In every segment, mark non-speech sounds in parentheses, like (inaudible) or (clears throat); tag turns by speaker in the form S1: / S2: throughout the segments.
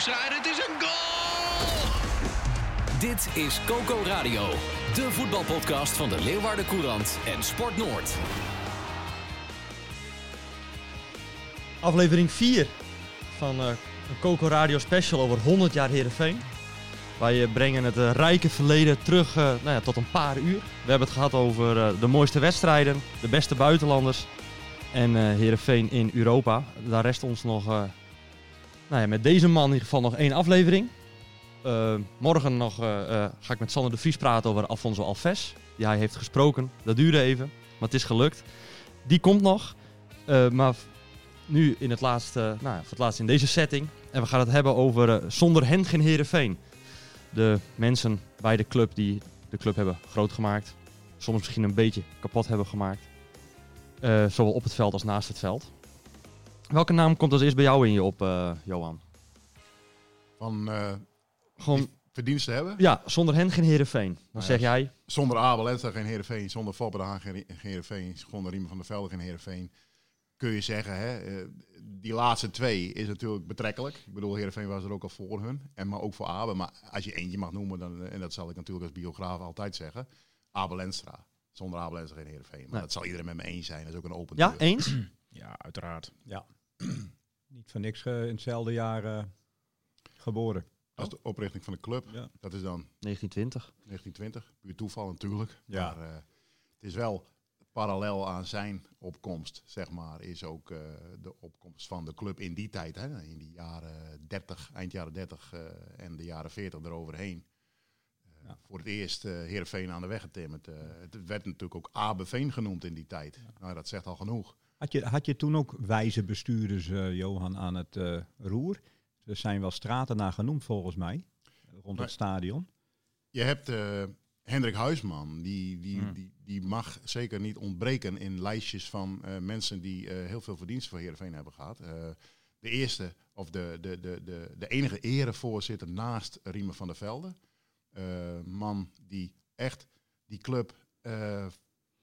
S1: Hoekstra, en het is een goal!
S2: Dit is Coco Radio, de voetbalpodcast van de Leeuwarden Courant en Sport Noord.
S3: Aflevering 4 van eh, een Coco Radio special over 100 jaar Heerenveen. Wij eh, brengen het eh, rijke verleden terug eh, nou ja, tot een paar uur. We hebben het gehad over eh, de mooiste wedstrijden, de beste buitenlanders en eh Heerenveen in Europa. Daar rest ons nog eh, nou ja, met deze man in ieder geval nog één aflevering. Eh, morgen nog eh, eh, ga ik met Sander de Vries praten over Alfonso Alves. Die hij heeft gesproken. Dat duurde even, maar het is gelukt. Die komt nog. Maar nu in het laatste, nou, voor het laatst in deze setting. En we gaan het hebben over zonder hen geen Heerenveen. De mensen bij de club die de club hebben groot gemaakt. Soms misschien een beetje kapot hebben gemaakt. Zowel op het veld als naast het veld. Welke naam komt als eerst bij jou in je op, eh, Johan?
S4: van eh
S3: Gewoon,
S4: die verdiensten hebben.
S3: ja, zonder hen geen Heerenveen. Dan
S4: Nou ja,
S3: zeg jij,
S4: Zonder Abel Ensta geen Heerenveen, zonder Haan geen Heerenveen, zonder Riemen van der Velde geen Heerenveen. Kun je zeggen, hè, eh, die laatste twee is natuurlijk betrekkelijk. Ik bedoel, Heerenveen was er ook al voor hun, en maar ook voor Abel. Maar als je eentje mag noemen, dan, en dat zal ik natuurlijk als biograaf altijd zeggen, Abel Enstra. Zonder Abel Enstra geen Heerenveen. Maar
S3: Nee.
S4: dat zal iedereen met me eens zijn. Dat is ook een open
S3: ja,
S4: deur.
S3: eens?
S5: Ja, uiteraard. Ja. (clears throat) Niet voor niks eh, in hetzelfde jaar eh, geboren.
S4: Dat is de oprichting van de club.
S5: Ja.
S4: Dat is dan
S3: 1920.
S4: 1920. Puur toeval natuurlijk.
S5: Ja.
S4: Maar eh, het is wel parallel aan zijn opkomst, zeg maar, is ook eh, de opkomst van de club in die tijd. Hè, in die jaren 30, eind jaren 30 eh, en de jaren 40 eroverheen. Eh,
S5: Ja.
S4: Voor het eerst eh Heerenveen aan de weg getimmerd. Eh, het werd natuurlijk ook Abeveen genoemd in die tijd. Nou, dat zegt al genoeg.
S5: Had je, had je toen ook wijze bestuurders, eh, Johan, aan het eh, roer? Er zijn wel straten naar genoemd volgens mij, rond het stadion.
S4: Je hebt eh, Hendrik Huisman, die, die,
S3: Hmm.
S4: die, die mag zeker niet ontbreken in lijstjes van mensen die heel veel verdiensten voor Heerenveen hebben gehad. Eh, de eerste, of de, de, de, de, de enige erevoorzitter naast Riemen van der Velde. Man die echt die club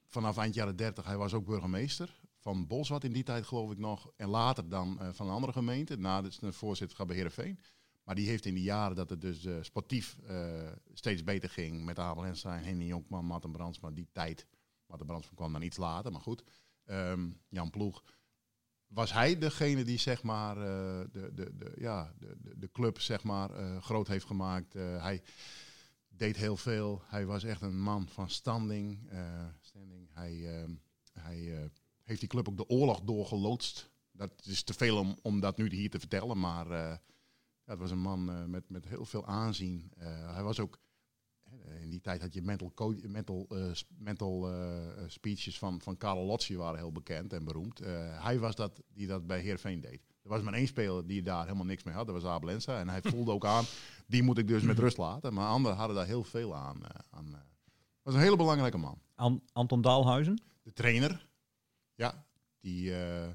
S4: vanaf eind jaren 30, hij was ook burgemeester van Bolsward in die tijd geloof ik nog. En later dan eh, van een andere gemeente, na het voorzitterschap bij Heerenveen. Maar die heeft in die jaren dat het dus eh, sportief eh, steeds beter ging met Abel Henstein, Henny Jonkman, Martin Brandsma, die tijd. Martin Brandsma kwam dan iets later, maar goed. Ehm, Jan Ploeg. Was hij degene die zeg maar, de, de, de, ja, de, de, de club zeg maar, groot heeft gemaakt? Hij deed heel veel. Hij was echt een man van standing. standing. Hij, ehm, hij heeft die club ook de oorlog doorgeloodst. Dat is te veel om, om dat nu hier te vertellen, maar ja, het was een man eh, met, met heel veel aanzien. Eh, hij was ook, in die tijd had je mental, mental, mental speeches van, van Carlo Lozzi waren heel bekend en beroemd. Hij was dat die dat bij Heerenveen deed. Er was maar één speler die daar helemaal niks mee had, dat was Abel Ensa. En hij voelde ook aan, die moet ik dus met rust laten. Maar anderen hadden daar heel veel aan. aan was een hele belangrijke man.
S5: An- Anton Daalhuizen?
S4: De trainer, ja, die, eh,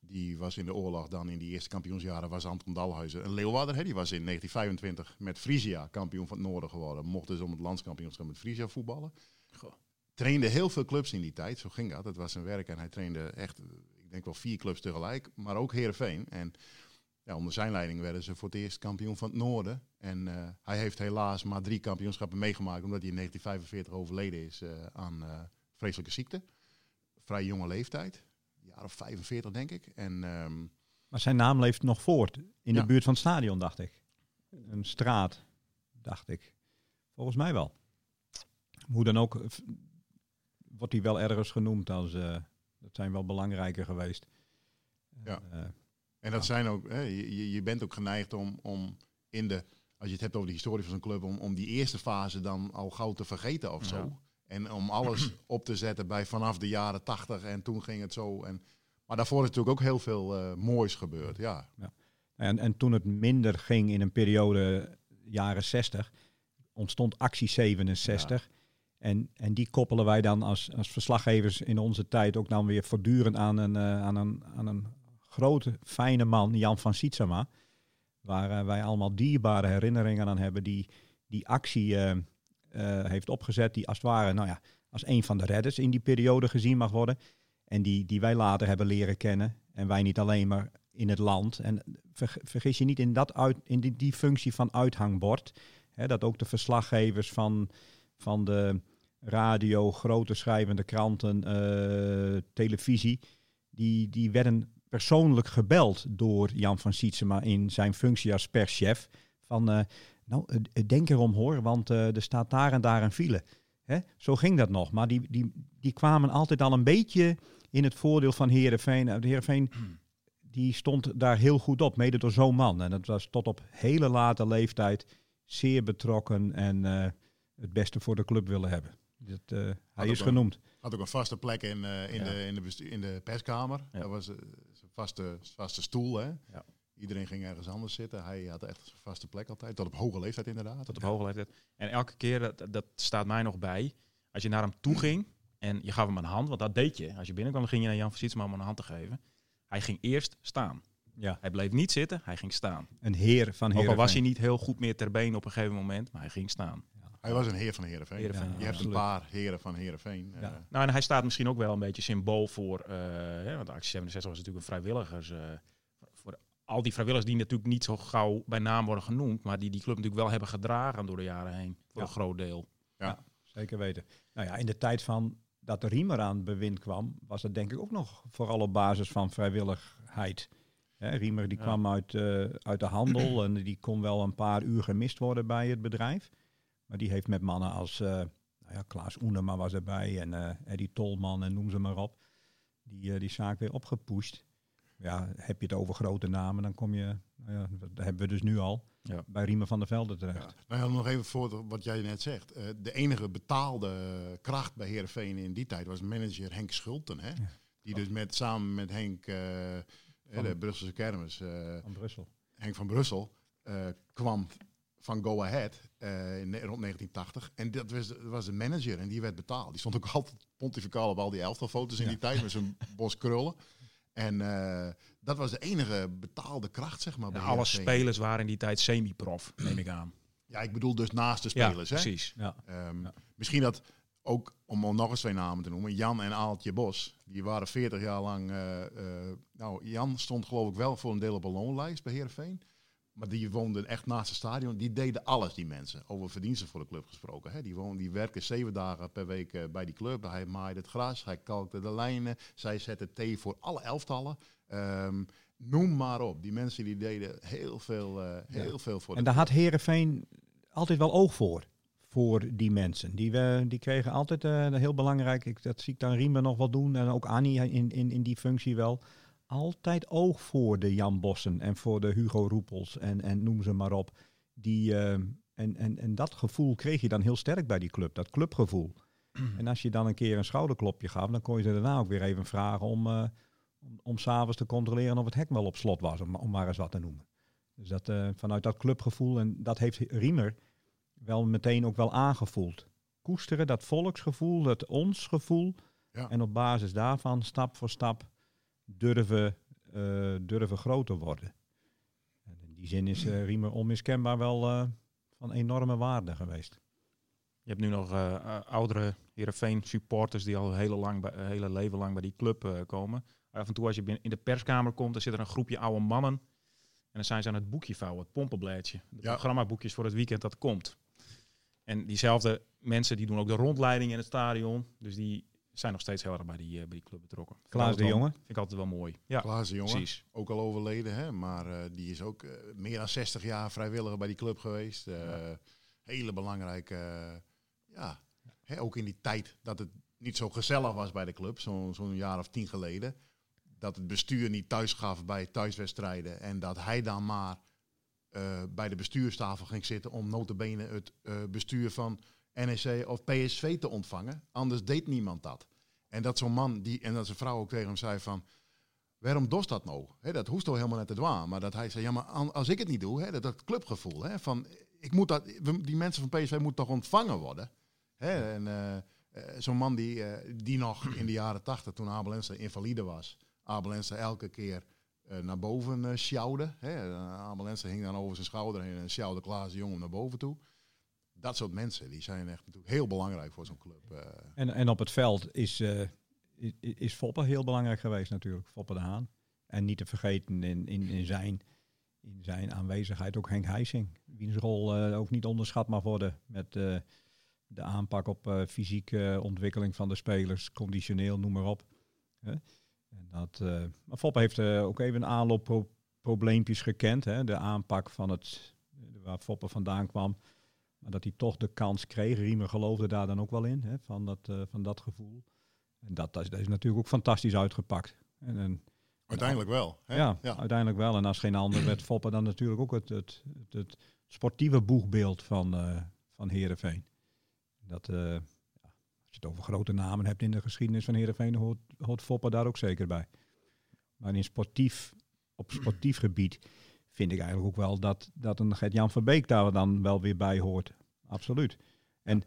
S4: die was in de oorlog dan in die eerste kampioensjaren was Anton Dalhuizen. Een Leeuwarder, hè, die was in 1925 met Frisia kampioen van het noorden geworden. Mocht dus om het landskampioenschap met Frisia voetballen. Trainde heel veel clubs in die tijd, zo ging dat. Het was zijn werk en hij trainde echt, ik denk wel vier clubs tegelijk, maar ook Heerenveen. En ja, onder zijn leiding werden ze voor het eerst kampioen van het noorden. En eh, hij heeft helaas maar drie kampioenschappen meegemaakt, omdat hij in 1945 overleden is eh, aan eh, vreselijke ziekte. Vrij jonge leeftijd, een jaar of 45 denk ik. En ehm,
S5: Maar zijn naam leeft nog voort. In
S4: Ja.
S5: de buurt van het stadion, dacht ik. Een straat, dacht ik. Volgens mij wel. Hoe dan ook, wordt hij wel ergens genoemd als... eh, dat zijn wel belangrijker geweest.
S4: Ja.
S5: Eh,
S4: En dat zijn ook, hè, je, bent ook geneigd om, om in de, als je het hebt over de historie van zo'n club, om, om die eerste fase dan al gauw te vergeten of zo. En om alles (clears throat) op te zetten bij vanaf de jaren tachtig en toen ging het zo. En, Maar daarvoor is natuurlijk ook heel veel eh, moois gebeurd. Ja.
S5: En, en toen het minder ging in een periode jaren 60, ontstond actie 67. En, en die koppelen wij dan als, als verslaggevers in onze tijd ook dan weer voortdurend aan een, eh, aan een, aan een grote, fijne man, Jan van Sietsema. Waar eh, wij allemaal dierbare herinneringen aan hebben. Die die actie eh, heeft opgezet. Die als het ware, nou ja, als een van de redders in die periode gezien mag worden. En die, die wij later hebben leren kennen. En wij niet alleen maar in het land. En ver- vergis je niet in, dat uit, in die, die functie van uithangbord. Hè, dat ook de verslaggevers van, van de radio, grote schrijvende kranten, eh, televisie. Die, die werden persoonlijk gebeld door Jan van Sietsema in zijn functie als perschef. Van, eh, nou, denk erom hoor, want eh, er staat daar en daar een file. Hè? Zo ging dat nog. Maar die, die, die kwamen altijd al een beetje in het voordeel van Heerenveen. Eh, De Heerenveen die stond daar heel goed op, mede door zo'n man. En dat was tot op hele late leeftijd zeer betrokken en eh, het beste voor de club willen hebben. Dat, eh, hij is
S4: een-
S5: genoemd.
S4: Had ook een vaste plek in, in,
S5: Ja.
S4: de, in, de, in de perskamer.
S6: Ja.
S4: Dat was zijn vaste, vaste stoel. Hè?
S6: Ja.
S4: Iedereen ging ergens anders zitten. Hij had echt zijn vaste plek altijd. Tot op hoge leeftijd inderdaad.
S6: Tot op hoge leeftijd. En elke keer, dat, dat staat mij nog bij, als je naar hem toe ging en je gaf hem een hand, want dat deed je. Als je binnenkwam, dan ging je naar Jan van om een hand te geven. Hij ging eerst staan.
S5: Ja.
S6: Hij bleef niet zitten, hij ging staan.
S5: Een heer van
S6: Ook al was hij niet heel goed meer ter been op een gegeven moment, maar hij ging staan.
S4: Hij was een heer van Heerenveen.
S6: Heerenveen,
S4: je
S6: ja,
S4: hebt een paar heren van Heerenveen. eh.
S6: Nou, en hij staat misschien ook wel een beetje symbool voor, eh, hè, want Actie 67 was natuurlijk een vrijwilligers. eh, al die vrijwilligers die natuurlijk niet zo gauw bij naam worden genoemd, maar die die club natuurlijk wel hebben gedragen door de jaren heen, voor
S5: Ja.
S6: een groot deel.
S5: Zeker weten. Nou ja, in de tijd van dat de Riemer aan het bewind kwam, was het denk ik ook nog vooral op basis van vrijwilligheid. Riemer die
S6: Ja.
S5: kwam uit, eh, uit de handel (clears throat) en die kon wel een paar uur gemist worden bij het bedrijf. Maar die heeft met mannen als eh, nou ja, Klaas Oenema was erbij en eh Eddie Tolman en noem ze maar op. Die, die zaak weer opgepusht. Ja, heb je het over grote namen, dan kom je, nou ja, dat hebben we dus nu al,
S6: Ja.
S5: bij Riemer van der Velde terecht.
S4: Ja. Nou ja, nog even voor wat jij net zegt. Eh, de enige betaalde kracht bij Heerenveen in die tijd was manager Henk Schulten. Hè? Die dus met, samen met Henk, eh, eh, de Brusselse kermis, eh,
S5: Van Brussel.
S4: Henk van Brussel, eh, kwam van Go Ahead eh, in, rond 1980. En dat was, was de manager en die werd betaald. Die stond ook (laughs) altijd pontificaal op al die elftalfoto's in die tijd met zijn bos krullen. En eh, dat was de enige betaalde kracht, zeg maar. bij
S6: Ja, alle spelers waren in die tijd semi-prof, neem ik aan.
S4: Ja, ik bedoel dus naast de
S6: Ja,
S4: spelers. hè?
S6: precies.
S5: Ja.
S4: Ehm,
S5: Ja.
S4: Misschien dat ook, om nog eens twee namen te noemen, Jan en Aaltje Bos. Die waren 40 jaar lang. eh, eh, nou, Jan stond geloof ik wel voor een deel op een loonlijst bij Heerenveen. Maar die woonden echt naast het stadion. Die deden alles, die mensen. Over verdiensten voor de club gesproken. Hè. Die, woonden, die werken zeven dagen per week eh, bij die club. Hij maaide het gras, hij kalkte de lijnen. Zij zette thee voor alle elftallen. Ehm, noem maar op. Die mensen die deden heel veel, eh, heel veel voor
S5: En daar had Herenveen altijd wel oog voor. Voor die mensen. Die, we, die kregen altijd eh, heel belangrijk. Ik, dat zie ik dan Riemer nog wel doen. En ook Annie in, in, in die functie wel. Altijd oog voor de Jan Bossen en voor de Hugo Roepels. En, en noem ze maar op. Die, eh, en, en, en dat gevoel kreeg je dan heel sterk bij die club. Dat clubgevoel. En als je dan een keer een schouderklopje gaf. Dan kon je ze daarna ook weer even vragen om, eh om, om s'avonds te controleren of het hek wel op slot was. Om, om maar eens wat te noemen. Dus dat, eh, vanuit dat clubgevoel, en dat heeft Riemer wel meteen ook wel aangevoeld. Koesteren, dat volksgevoel, dat ons gevoel.
S4: Ja.
S5: En op basis daarvan stap voor stap durven, eh, durven groter worden. En in die zin is eh, Riemer onmiskenbaar wel eh, van enorme waarde geweest.
S6: Je hebt nu nog oudere Heerenveen supporters die al hele, lang bij, hele leven lang bij die club eh, komen. Af en toe als je binnen- in de perskamer komt, dan zit er een groepje oude mannen. En dan zijn ze aan het boekje vouwen, het pompenblaadje. De
S4: Ja.
S6: programmaboekjes voor het weekend dat komt. En diezelfde mensen die doen ook de rondleiding in het stadion. Dus die zijn nog steeds heel erg bij die, eh, bij die club betrokken.
S5: Klaas de Jonge.
S6: Vind ik altijd wel mooi. Ja,
S4: Klaas de Jonge.
S6: precies.
S4: ook al overleden, hè? maar eh, die is ook eh, meer dan 60 jaar vrijwilliger bij die club geweest. Eh, Hele belangrijke, ja, hè, ook in die tijd dat het niet zo gezellig was bij de club, zo'n zo'n jaar of tien geleden. Dat het bestuur niet thuis gaf bij thuiswedstrijden en dat hij dan maar eh, bij de bestuurstafel ging zitten om notabene het eh, bestuur van NEC of PSV te ontvangen. Anders deed niemand dat. En dat zo'n man, die, en dat zijn vrouw ook tegen hem zei van... waarom doet dat nou? Dat hoest toch helemaal net te dwaan. Maar dat hij zei, ja, maar als ik het niet doe, hè, dat, dat clubgevoel, van, ik moet dat, die mensen van PSV moeten toch ontvangen worden. En eh, eh, zo'n man die, eh, die nog in de jaren tachtig, toen Abel Enster invalide was, Abel Enster elke keer naar boven sjouwde. Abel Enster hing dan over zijn schouder heen en sjouwde Klaas de naar boven toe. Dat soort mensen, die zijn echt natuurlijk heel belangrijk voor zo'n club. eh.
S5: En, en op het veld is, i- is heel belangrijk geweest natuurlijk, Foppe de Haan. En niet te vergeten in, in, in, zijn, in zijn aanwezigheid ook Henk Heising. Wiens rol eh, ook niet onderschat mag worden met de aanpak op fysieke ontwikkeling van de spelers, conditioneel, noem maar op. En dat, maar Foppe heeft ook even een aanloopprobleempjes gekend. Hè? De aanpak van het, waar Foppe vandaan kwam. Maar dat hij toch de kans kreeg. Riemer geloofde daar dan ook wel in, hè, van, dat, eh, van dat gevoel. En dat, dat, is, dat is natuurlijk ook fantastisch uitgepakt. En, en,
S4: Uiteindelijk wel. Hè?
S5: ja, uiteindelijk wel. En als geen ander werd Foppe dan natuurlijk ook het, het, het, het sportieve boegbeeld van, eh van Heerenveen. Dat, eh, ja, als je het over grote namen hebt in de geschiedenis van Heerenveen, hoort, hoort Foppe daar ook zeker bij. Maar in sportief, op sportief gebied vind ik eigenlijk ook wel dat, dat een Gert-Jan Verbeek daar dan wel weer bij hoort. Absoluut. En,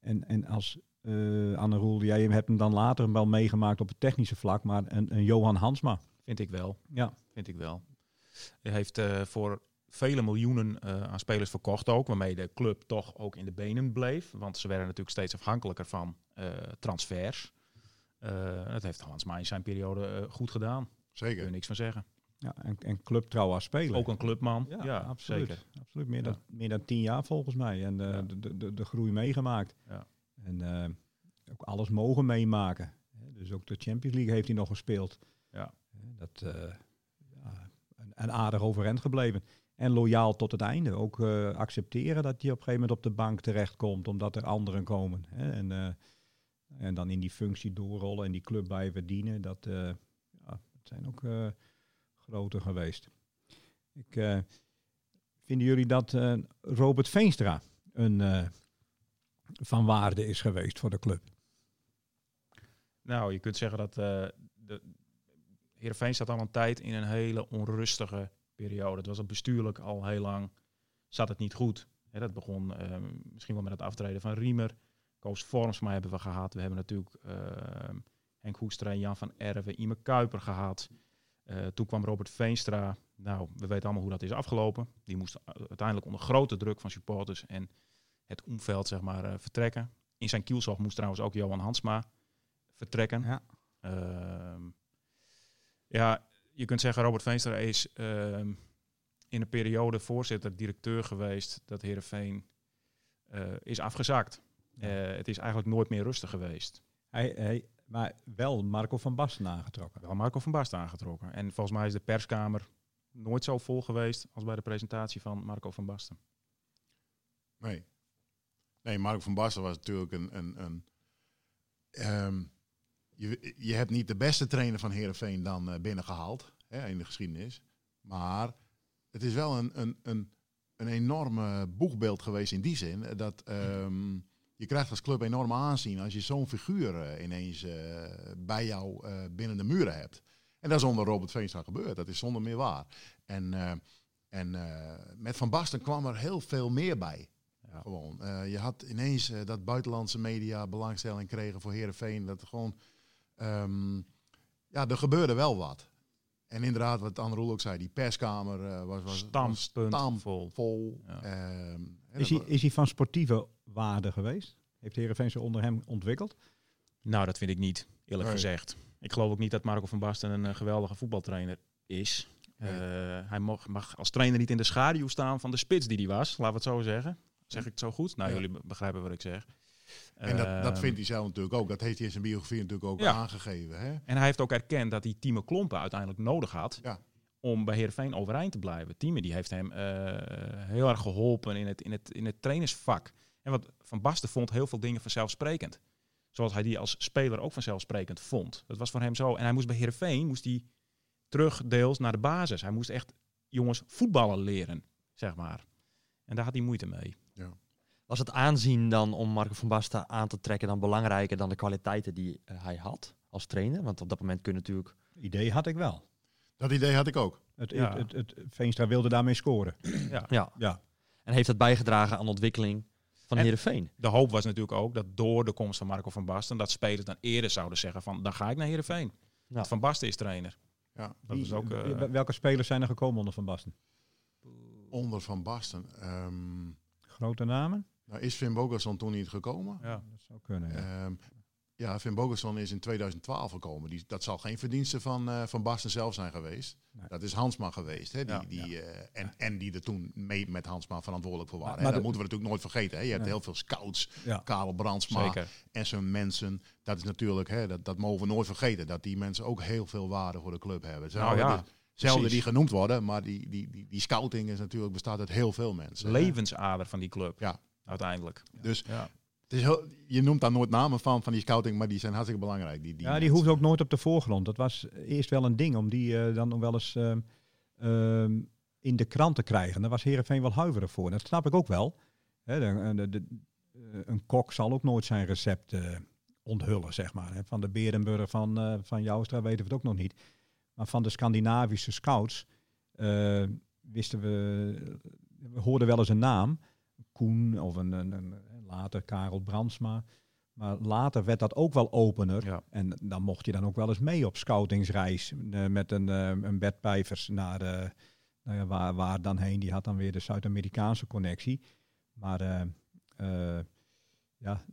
S5: en, en als eh Anne Roel, jij hebt hem dan later wel meegemaakt op het technische vlak, maar een, een Johan Hansma.
S6: Vind ik wel.
S5: Ja.
S6: Vind ik wel. Hij heeft eh, voor vele miljoenen eh, aan spelers verkocht ook, waarmee de club toch ook in de benen bleef. Want ze werden natuurlijk steeds afhankelijker van eh, transfers. Eh, dat heeft Hans Maai in zijn periode goed gedaan. Daar kun
S4: Zeker.
S6: je niks van zeggen.
S5: Ja, en, en clubtrouw als speler.
S6: Ook een clubman.
S5: ja,
S6: Ja,
S5: absoluut.
S6: zeker.
S5: absoluut. Meer,
S6: Ja.
S5: dan, meer dan tien jaar volgens mij. En eh, de, de, de, de groei meegemaakt.
S6: Ja.
S5: En eh, ook alles mogen meemaken. Dus ook de Champions League heeft hij nog gespeeld.
S6: Ja.
S5: Dat, en aardig overeind gebleven. En loyaal tot het einde. Ook accepteren dat hij op een gegeven moment op de bank terechtkomt. Omdat er anderen komen. Hè. En, en dan in die functie doorrollen en die club blijven dienen. Dat, ja, dat zijn ook groter geweest. Ik, eh, vinden jullie dat eh, Robert Veenstra een eh, van waarde is geweest voor de club?
S6: Nou, je kunt zeggen dat de Heerenveen staat al een tijd in een hele onrustige periode. Het was al bestuurlijk al heel lang, zat het niet goed. Dat begon misschien wel met het aftreden van Riemer. Koos Vormsma hebben we gehad. We hebben natuurlijk Henk Hoekstra en Jan van Erven, Ime Kuiper gehad. Eh, toen kwam Robert Veenstra. Nou, we weten allemaal hoe dat is afgelopen. Die moest uiteindelijk onder grote druk van supporters en het omveld zeg maar, eh, vertrekken. In zijn kielzog moest trouwens ook Johan Hansma vertrekken.
S5: Ja.
S6: Ehm, ja, je kunt zeggen Robert Veenstra is ehm, in een periode voorzitter, directeur geweest dat Heerenveen eh is afgezakt.
S5: Ja.
S6: Eh, het is eigenlijk nooit meer rustig geweest.
S5: Hij, hij, maar wel Marco van Basten aangetrokken.
S6: Wel Marco van Basten aangetrokken. En volgens mij is de perskamer nooit zo vol geweest als bij de presentatie van Marco van Basten.
S4: Nee. Nee, Mark van Basten was natuurlijk een... een, een ehm, je, je hebt niet de beste trainer van Heerenveen dan eh, binnengehaald hè, in de geschiedenis. Maar het is wel een, een, een, een enorme boegbeeld geweest in die zin. Dat ehm, je krijgt als club enorm aanzien als je zo'n figuur eh, ineens eh, bij jou eh, binnen de muren hebt. En dat is onder Robert Veenstra gebeurd. Dat is zonder meer waar. En, eh, en eh, met Van Basten kwam er heel veel meer bij.
S6: Ja.
S4: Gewoon. Eh, je had ineens dat buitenlandse media belangstelling kregen voor Herenveen. Dat gewoon, ehm, ja, er gebeurde wel wat. En inderdaad, wat Anne Roel ook zei, die perskamer eh, was, was,
S6: Standpunt vol. Ja.
S4: Ehm,
S5: Is hij, is hij van sportieve waarde geweest? Heeft Heerenveen zich onder hem ontwikkeld?
S6: Nou, dat vind ik niet, eerlijk
S4: Nee.
S6: gezegd. Ik geloof ook niet dat Marco van Basten een eh, geweldige voetbaltrainer is.
S4: Nee.
S6: Eh, hij mag, mag als trainer niet in de schaduw staan van de spits die hij was, laten we het zo zeggen. Zeg ik het zo goed? Nou,
S4: Ja.
S6: jullie be- begrijpen wat ik zeg.
S4: en dat, dat
S6: Ehm,
S4: vindt hij zelf natuurlijk ook. Dat heeft hij in zijn biografie natuurlijk ook
S6: Ja.
S4: aangegeven. Hè?
S6: En hij heeft ook erkend dat hij Tieme Klompen uiteindelijk nodig had
S4: Ja.
S6: om bij Heerenveen overeind te blijven. Tieme die heeft hem eh, heel erg geholpen in het, in, het, in het trainersvak. En wat Van Basten vond heel veel dingen vanzelfsprekend. Zoals hij die als speler ook vanzelfsprekend vond. Dat was voor hem zo. En hij moest bij Heerenveen moest hij terug deels naar de basis. Hij moest echt jongens voetballen leren, zeg maar. En daar had hij moeite mee.
S3: Was het aanzien dan om Marco van Basten aan te trekken dan belangrijker dan de kwaliteiten die eh, hij had als trainer? Want op dat moment kun je natuurlijk
S5: idee had ik wel.
S4: Dat idee had ik ook.
S5: Het,
S6: Ja.
S5: het, het, het- Veenstra wilde daarmee scoren.
S6: Ja.
S3: Ja.
S5: Ja.
S3: En heeft dat bijgedragen aan de ontwikkeling van
S6: En-
S3: Heerenveen?
S6: De hoop was natuurlijk ook dat door de komst van Marco van Basten, dat spelers dan eerder zouden zeggen van, dan ga ik naar Heerenveen.
S3: Ja.
S6: Van Basten is trainer.
S4: Ja.
S6: Dat is ook... eh,
S5: welke spelers zijn er gekomen onder Van Basten?
S4: Onder Van Basten. Ehm,
S5: Grote namen?
S4: nou, is Finn Bogason toen niet gekomen?
S6: ja.
S5: Dat zou kunnen, ja.
S4: Ehm, ja, Finn Bogason is in 2012 gekomen. Die, dat zal geen verdienste van, eh, van Basten zelf zijn geweest.
S5: Nee.
S4: Dat is Hansma geweest. Hè, die,
S6: Ja.
S4: die, eh, en, en die er toen mee met Hansma verantwoordelijk voor waren.
S5: Maar-
S4: dat
S5: de-
S4: moeten we natuurlijk nooit vergeten. Hè. Je hebt
S5: Nee.
S4: heel veel scouts.
S5: Ja.
S4: Karel Brandsma
S6: Zeker.
S4: en zijn mensen. Dat is natuurlijk, hè, dat, dat mogen we nooit vergeten. Dat die mensen ook heel veel waarde voor de club hebben.
S6: Nou
S4: houden
S6: ja,
S4: de- Zelfde
S6: precies.
S4: die genoemd worden, maar die, die, die, die scouting is natuurlijk bestaat uit heel veel mensen.
S6: Levensader van die club.
S4: Ja.
S6: Uiteindelijk.
S4: Dus
S6: Ja.
S4: Het is heel, je noemt daar nooit namen van, van die scouting, maar die zijn hartstikke belangrijk. Die, die
S5: Ja, die
S4: mensen.
S5: hoeft ook nooit op de voorgrond. Dat was eerst wel een ding om die eh, dan nog wel eens ehm, ehm, in de krant te krijgen. Daar was Heerenveen wel huiverig voor. Dat snap ik ook wel. Hè, de, de- de- eh, een kok zal ook nooit zijn recept eh, onthullen, zeg maar. Van de Berenburg van, eh van Joustra weten we het ook nog niet. Maar van de Scandinavische scouts eh, wisten we, we hoorden wel eens een naam. Koen of een, een, een- later Karel Brandsma. Maar later werd dat ook wel opener.
S6: Ja.
S5: En dan mocht je dan ook wel eens mee op scoutingsreis eh, met een, eh, een Bert Pijvers naar eh, nou ja, waar, waar dan heen. Die had dan weer de Zuid-Amerikaanse connectie. Maar eh, eh, ja,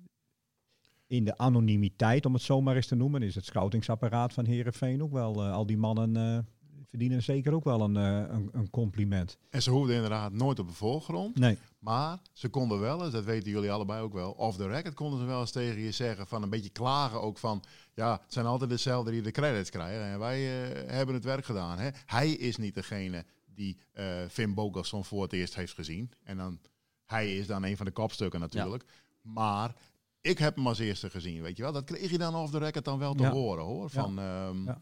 S5: in de anonimiteit, om het zo maar eens te noemen, is het scoutingsapparaat van Herenveen ook wel. eh, al die mannen eh, verdienen zeker ook wel een, eh, een, een compliment.
S4: En ze hoefden inderdaad nooit op de voorgrond.
S5: Nee.
S4: Maar ze konden wel eens, dat weten jullie allebei ook wel, off the record konden ze wel eens tegen je zeggen van een beetje klagen ook van, ja, het zijn altijd dezelfde die de credits krijgen en wij eh, hebben het werk gedaan. Hè. Hij is niet degene die eh Finn Bogason voor het eerst heeft gezien. En dan, hij is dan een van de kopstukken natuurlijk. Maar ik heb hem als eerste gezien, weet je wel. Dat kreeg je dan off the record dan wel te
S5: Ja.
S4: horen hoor. Van, ehm,
S5: Ja.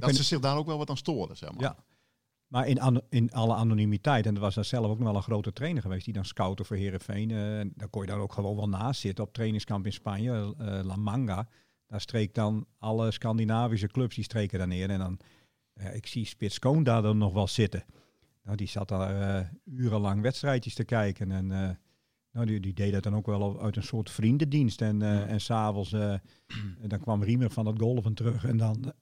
S4: Dat ze zich daar ook wel wat aan storen, zeg maar.
S5: Ja. Maar in, in alle anonimiteit, en er was daar zelf ook nog wel een grote trainer geweest die dan scoutte voor Herenveen. en daar kon je dan ook gewoon wel naast zitten op trainingskamp in Spanje, eh, La Manga. Daar streek dan alle Scandinavische clubs, die streken daar neer. En dan, eh, ik zie Spits Koon daar dan nog wel zitten. Nou, die zat daar eh, urenlang wedstrijdjes te kijken. En eh, nou, die, die deed dat dan ook wel uit een soort vriendendienst. En, eh en s'avonds, eh, (clears throat) dan kwam Riemer van het golven terug. En dan,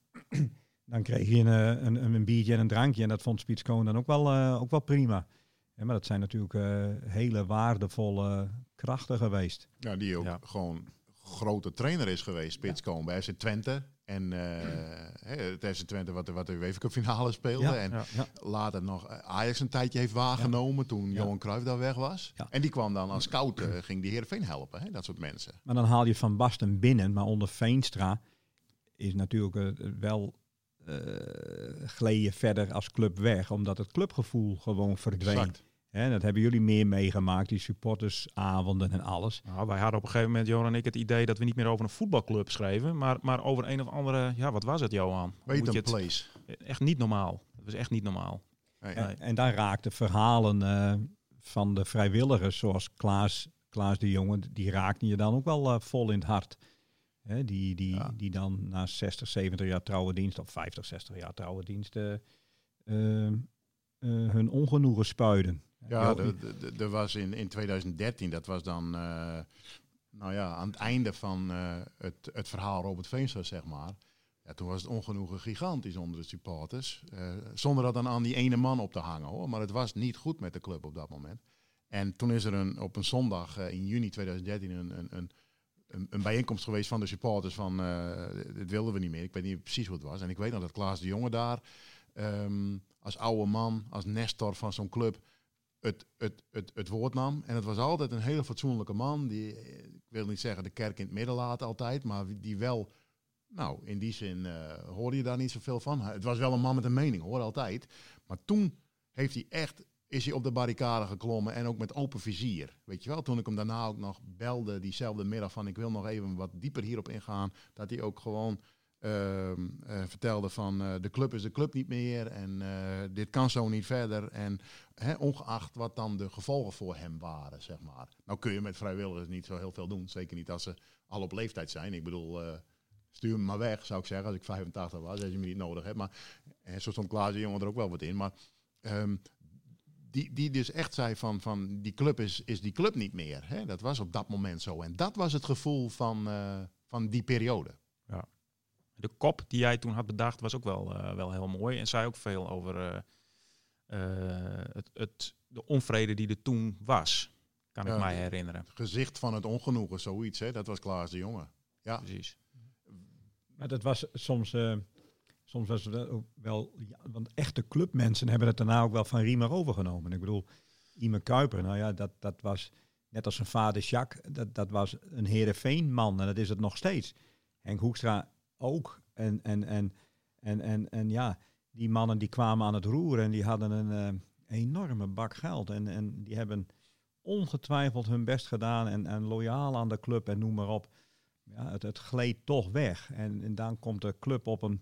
S5: dan kreeg je een, eh, een, een, een biertje en een drankje. En dat vond Spitskoon dan ook wel, eh, ook wel prima. Ja, maar dat zijn natuurlijk eh, hele waardevolle krachten geweest.
S4: Ja, die ook
S6: Ja.
S4: gewoon grote trainer is geweest, Spitskoon, bij FC Twente. En eh, (clears throat) hè, het FC Twente wat, de- wat de UEFA Cup finale speelde.
S5: Ja,
S4: en
S6: ja.
S5: Ja.
S4: later nog Ajax een tijdje heeft waargenomen toen
S5: Ja.
S4: Johan Cruijff daar weg was.
S5: Ja.
S4: En die kwam dan als scout, (clears throat) ging die Heerenveen helpen, hè, dat soort mensen.
S5: Maar dan haal je Van Basten binnen. Maar onder Veenstra is natuurlijk wel eh gleden verder als club weg. Omdat het clubgevoel gewoon verdween.
S4: Exact.
S5: Hè, dat hebben jullie meer meegemaakt. Die supportersavonden en alles.
S6: Nou, wij hadden op een gegeven moment, Johan en ik, het idee dat we niet meer over een voetbalclub schreven, maar, maar over een of andere, ja, wat was het, Johan?
S4: Weet
S6: moet
S4: een
S6: je het-
S4: place.
S6: Echt niet normaal. Het was echt niet normaal.
S4: Nee.
S6: Nee.
S5: En daar raakten verhalen eh, van de vrijwilligers, zoals Klaas, Klaas de Jonge, die raakten je dan ook wel eh, vol in het hart. Hè, die, die,
S4: Ja.
S5: die dan na 60, 70 jaar trouwe dienst, of 50, 60 jaar trouwe dienst, eh, eh, hun ongenoegen spuiden.
S4: Ja, er was in, in 2013, dat was dan eh, nou ja, aan het einde van het, het verhaal Robert Veenstra, zeg maar. Ja, toen was het ongenoegen gigantisch onder de supporters. zonder dat dan aan die ene man op te hangen hoor. Maar het was niet goed met de club op dat moment. En toen is er een, op een zondag in juni 2013 een, een, een, een, een bijeenkomst geweest van de supporters van eh, dit wilden we niet meer. Ik weet niet precies hoe het was. En ik weet nog dat Klaas de Jonge daar ehm, als oude man, als nestor van zo'n club het, het, het, het woord nam. En het was altijd een hele fatsoenlijke man. Die, ik wil niet zeggen de kerk in het midden laten altijd, maar die wel, nou, in die zin eh, hoorde je daar niet zoveel van. Het was wel een man met een mening, hoor, altijd. Maar toen heeft hij echt, is hij op de barricade geklommen en ook met open vizier. Weet je wel, toen ik hem daarna ook nog belde, diezelfde middag van ik wil nog even wat dieper hierop ingaan, dat hij ook gewoon ehm, eh, vertelde van eh, de club is de club niet meer en eh, dit kan zo niet verder. En ongeacht wat dan de gevolgen voor hem waren, zeg maar. Nou kun je met vrijwilligers niet zo heel veel doen, zeker niet als ze al op leeftijd zijn. Ik bedoel, stuur me maar weg, zou ik zeggen, als ik 85 was, als je me niet nodig hebt. Maar en zo stond Klaas de jongen er ook wel wat in. Maar ehm, die, die dus echt zei van, van die club is, is die club niet meer. Hè? Dat was op dat moment zo. En dat was het gevoel van, eh, van die periode.
S6: De kop die jij toen had bedacht was ook wel, eh, wel heel mooi. En zei ook veel over eh, eh, het, het, de onvrede die er toen was. Kan
S4: Ja.
S6: ik mij herinneren.
S4: Het gezicht van het ongenoegen, zoiets. Hè? Dat was Klaas de jongen. Ja.
S6: Precies.
S5: Maar dat was soms, eh, soms was het wel, wel ja, want echte clubmensen hebben het daarna ook wel van Riemer overgenomen. Ik bedoel, Ime Kuiper, nou ja, dat, dat was net als zijn vader Jacques, dat, dat was een Heerenveen-man en dat is het nog steeds. Henk Hoekstra ook. En, en, en, en, en, en ja, die mannen die kwamen aan het roer en die hadden een eh, enorme bak geld. En, en die hebben ongetwijfeld hun best gedaan en, en loyaal aan de club en noem maar op. Ja, het, het gleed toch weg. En, en dan komt de club op een,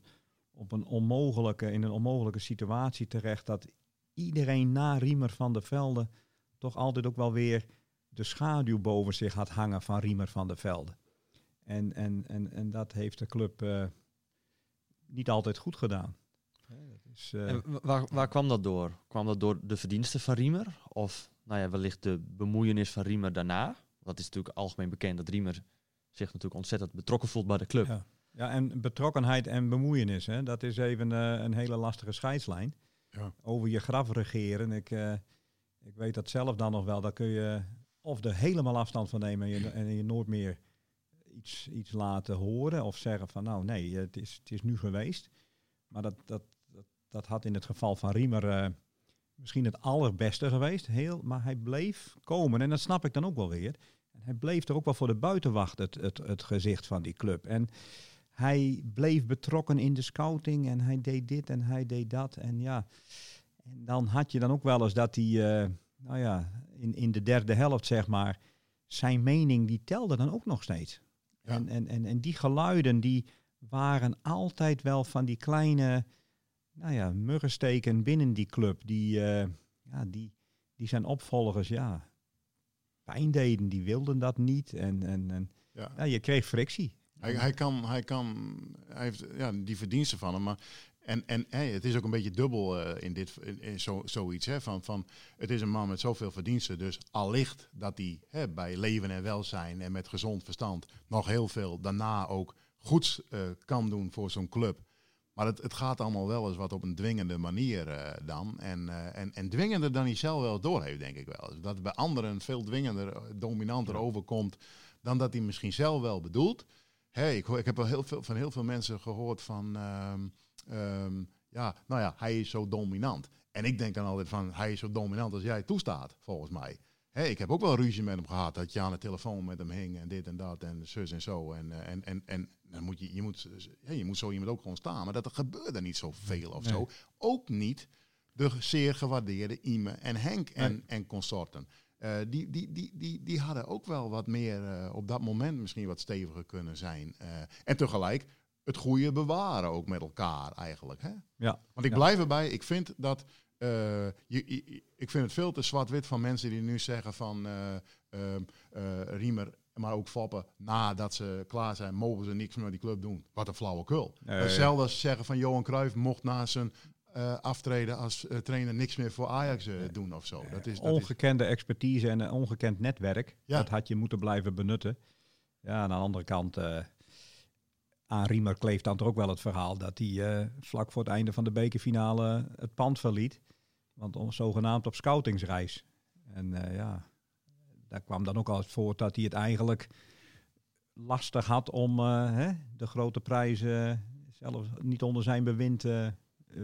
S5: op een onmogelijke, in een onmogelijke situatie terecht. Dat iedereen na Riemer van der Velde toch altijd ook wel weer de schaduw boven zich had hangen van Riemer van der Velde. En, en, en, en dat heeft de club eh, niet altijd goed gedaan. Hè, dat is, eh,
S3: En wa- waar, waar kwam dat door? Kwam dat door de verdiensten van Riemer? Of nou ja, wellicht de bemoeienis van Riemer daarna? Dat is natuurlijk algemeen bekend dat Riemer zich natuurlijk ontzettend betrokken voelt bij de club.
S5: Ja. Ja, en betrokkenheid en bemoeienis, hè, dat is even eh, een hele lastige scheidslijn.
S4: Ja.
S5: Over je graf regeren. Ik, eh, ik weet dat zelf dan nog wel. Daar kun je of er helemaal afstand van nemen en je, en je nooit meer iets, iets laten horen. Of zeggen van nou nee, het is, het is nu geweest. Maar dat, dat, dat, dat had in het geval van Riemer eh, misschien het allerbeste geweest. Heel, maar hij bleef komen. En dat snap ik dan ook wel weer. En hij bleef er ook wel voor de buitenwacht het, het, het gezicht van die club. En hij bleef betrokken in de scouting en hij deed dit en hij deed dat. En ja, en dan had je dan ook wel eens dat hij, eh, nou ja, in, in de derde helft zeg maar, zijn mening die telde dan ook nog steeds.
S4: Ja.
S5: En, en, en, en die geluiden die waren altijd wel van die kleine, nou ja, muggensteken binnen die club. Die, eh, ja, die, die zijn opvolgers, ja, pijn deden. Die wilden dat niet. En, en, en
S4: Ja.
S5: ja, je kreeg frictie.
S4: Hij, hij kan, hij kan, hij heeft ja, die verdiensten van hem, maar en, en hey, het is ook een beetje dubbel eh, in dit, in, in zo, zoiets hè, van, van het is een man met zoveel verdiensten, dus allicht dat hij hè, bij leven en welzijn en met gezond verstand nog heel veel daarna ook goeds eh, kan doen voor zo'n club. Maar het, het gaat allemaal wel eens wat op een dwingende manier eh, dan. En, en, en dwingender dan hij zelf wel doorheeft, denk ik wel. Dus dat het bij anderen veel dwingender, dominanter overkomt dan dat hij misschien zelf wel bedoelt. Hey, ik, hoor, ik heb wel heel veel, van heel veel mensen gehoord van, ehm, ehm, ja, nou ja, hij is zo dominant. En ik denk dan altijd van, hij is zo dominant als jij toestaat, volgens mij. Hé, ik heb ook wel ruzie met hem gehad, dat je aan de telefoon met hem hing en dit en dat en zus en zo. En, eh, en, en, en dan moet je, je, moet, ja, je moet zo iemand ook gewoon staan. Maar dat er gebeurde niet zoveel of
S5: Nee.
S4: zo. Ook niet de zeer gewaardeerde Ime en Henk en,
S5: Nee.
S4: en consorten. Eh, die, die, die, die, die hadden ook wel wat meer eh, op dat moment misschien wat steviger kunnen zijn. Eh, en tegelijk het goede bewaren ook met elkaar eigenlijk. Hè?
S5: Ja.
S4: Want ik
S5: Ja.
S4: blijf erbij, ik vind dat. eh, je, je- ik vind het veel te zwart-wit van mensen die nu zeggen van eh, ehm, eh, Riemer, maar ook Foppen, nadat ze klaar zijn, mogen ze niks meer met die club doen. Wat een flauwekul.
S5: Nee.
S4: Hetzelfde als zeggen van Johan Cruijff mocht na zijn eh, aftreden als eh, trainer niks meer voor Ajax eh, doen of zo. Dat is, dat is,
S5: ongekende expertise en een ongekend netwerk.
S4: Ja.
S5: Dat had je moeten blijven benutten. Ja, aan de andere kant, aan Riemer kleeft dan toch ook wel het verhaal dat hij vlak voor het einde van de bekerfinale het pand verliet. Want om, zogenaamd op scoutingsreis. En ja, daar kwam dan ook al voort dat hij het eigenlijk lastig had om hè, de grote prijzen zelfs niet onder zijn bewind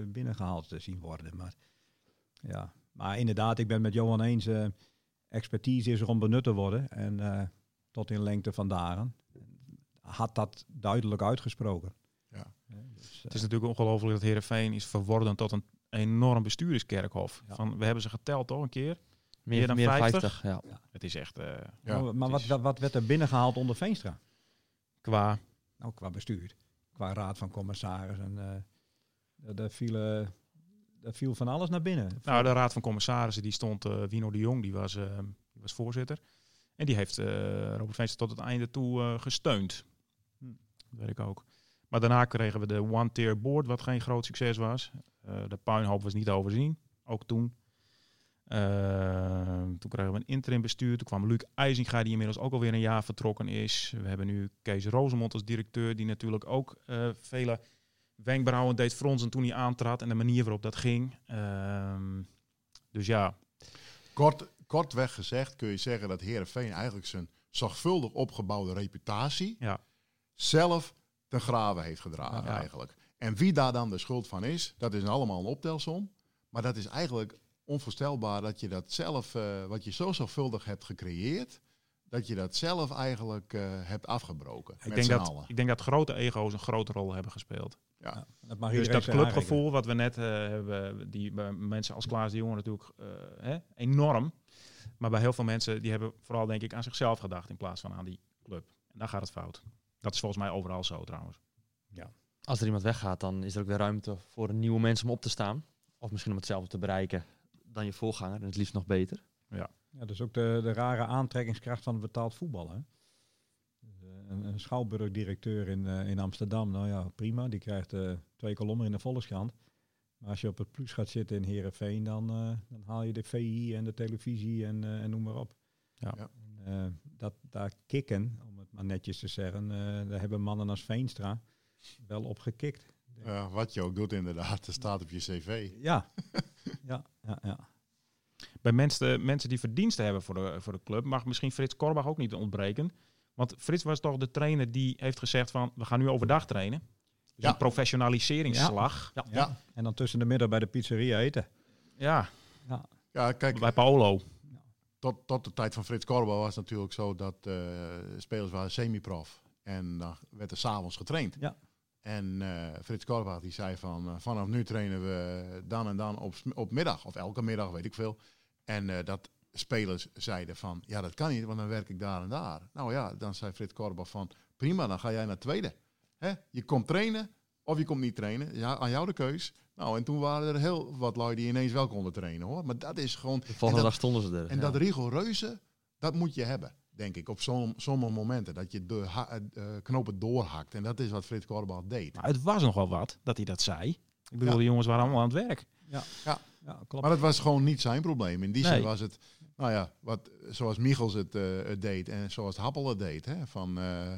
S5: binnengehaald te zien worden. Maar ja, maar inderdaad, ik ben met Johan eens. eh, expertise is er om benut te worden. En eh, tot in lengte van dagen. Had dat duidelijk uitgesproken.
S4: Ja.
S5: Eh, dus,
S6: Het is natuurlijk ongelooflijk dat Heerenveen is verworden tot een enorm bestuurderskerkhof.
S5: Ja.
S6: Van, we hebben ze geteld toch een keer.
S3: Meer,
S6: Meer dan
S3: meer
S6: 50?
S3: 50 ja.
S6: Het is echt eh,
S4: Ja,
S5: maar maar wat, wat, wat werd er binnengehaald onder Veenstra?
S6: qua
S5: Nou, qua bestuur. Qua raad van commissaris. En, eh, daar- viel, daar viel van alles naar binnen.
S6: Nou, de Raad van Commissarissen, die stond, eh Wino de Jong, die was, eh, die was voorzitter. En die heeft eh, Robert Veenstra tot het einde toe gesteund.
S5: Hm.
S6: Dat weet ik ook. Maar daarna kregen we de one-tier board, wat geen groot succes was. De puinhoop was niet overzien, ook toen. Toen kregen we een interim bestuur. Toen kwam Luc IJzinga, die inmiddels ook alweer een jaar vertrokken is. We hebben nu Kees Rosemond als directeur, die natuurlijk ook eh, vele wenkbrauwen deed fronsen toen hij aantrad. En de manier waarop dat ging. Ehm, dus ja,
S4: Kort, kortweg gezegd kun je zeggen dat Herenveen eigenlijk zijn zorgvuldig opgebouwde reputatie
S6: Ja.
S4: zelf ten graven heeft gedragen
S6: Ja.
S4: eigenlijk. En wie daar dan de schuld van is, dat is allemaal een optelsom. Maar dat is eigenlijk onvoorstelbaar dat je dat zelf, eh, wat je zo zorgvuldig hebt gecreëerd, dat je dat zelf eigenlijk eh, hebt afgebroken.
S6: ik
S4: met
S6: denk, dat,
S4: allen.
S6: ik denk dat grote ego's een grote rol hebben gespeeld.
S4: Ja.
S5: Dat mag
S6: Dus dat clubgevoel wat we net eh, hebben, die bij mensen als Klaas de Jonge natuurlijk eh, hè, enorm. Maar bij heel veel mensen, die hebben vooral denk ik aan zichzelf gedacht in plaats van aan die club. En daar gaat het fout. Dat is volgens mij overal zo trouwens.
S3: Als er iemand weggaat, dan is er ook weer ruimte voor een nieuwe mensen om op te staan. Of misschien om hetzelfde te bereiken dan je voorganger. En het liefst nog beter.
S5: Ja, dat is ook de, de rare aantrekkingskracht van het betaald voetbal. Hè? Dus, eh, een, een schouwburgdirecteur in, eh, in Amsterdam, nou ja, prima. Die krijgt eh, twee kolommen in de Volkskrant. Maar als je op het plus gaat zitten in Heerenveen, dan, eh, dan haal je de VI en de televisie en, eh, en noem maar op.
S6: Ja.
S4: Ja.
S5: En, eh, dat, daar kikken, om het maar netjes te zeggen, eh, daar hebben mannen als Veenstra wel op gekikt.
S4: Ja, wat je ook doet inderdaad, dat staat op je cv. (laughs)
S5: Ja, ja, ja, ja.
S6: Bij mensen, mensen die verdiensten hebben voor de, voor de club, mag misschien Frits Korbach ook niet ontbreken. Want Frits was toch de trainer die heeft gezegd van, we gaan nu overdag trainen. Dus
S4: Ja.
S6: een professionaliseringsslag. Ja.
S4: Ja,
S5: En dan tussen de middag bij de pizzeria eten.
S6: ja,
S4: ja kijk,
S6: bij Paolo.
S4: tot, tot de tijd van Frits Korba was het natuurlijk zo dat eh, spelers waren semi-prof. En dan werd er s'avonds getraind.
S5: Ja.
S4: En eh, Frits Korba die zei van, eh, vanaf nu trainen we dan en dan op, op middag. Of elke middag, weet ik veel. En eh, dat spelers zeiden van, ja dat kan niet, want dan werk ik daar en daar. Nou ja, dan zei Frits Korba van, prima, dan ga jij naar tweede. Hè? Je komt trainen of je komt niet trainen. Ja, aan jou de keus. Nou, en toen waren er heel wat lui die ineens wel konden trainen hoor. Maar dat is gewoon...
S3: De volgende
S4: en
S3: dag stonden ze er.
S4: en
S3: ja.
S4: dat rigoureuze, dat moet je hebben, denk ik, op zo'n sommige momenten. Dat je de ha- eh, eh, knopen doorhakt. En dat is wat Frits Korbach deed.
S6: Maar het was nog wel wat dat hij dat zei. Ik bedoel,
S4: Ja.
S6: de jongens waren allemaal aan het werk.
S5: Ja, klopt.
S4: Maar dat was gewoon niet zijn probleem. In die
S6: Nee.
S4: zin was het, nou ja, wat, zoals Michels het, eh, het deed en zoals Happel het deed. Hè, van eh,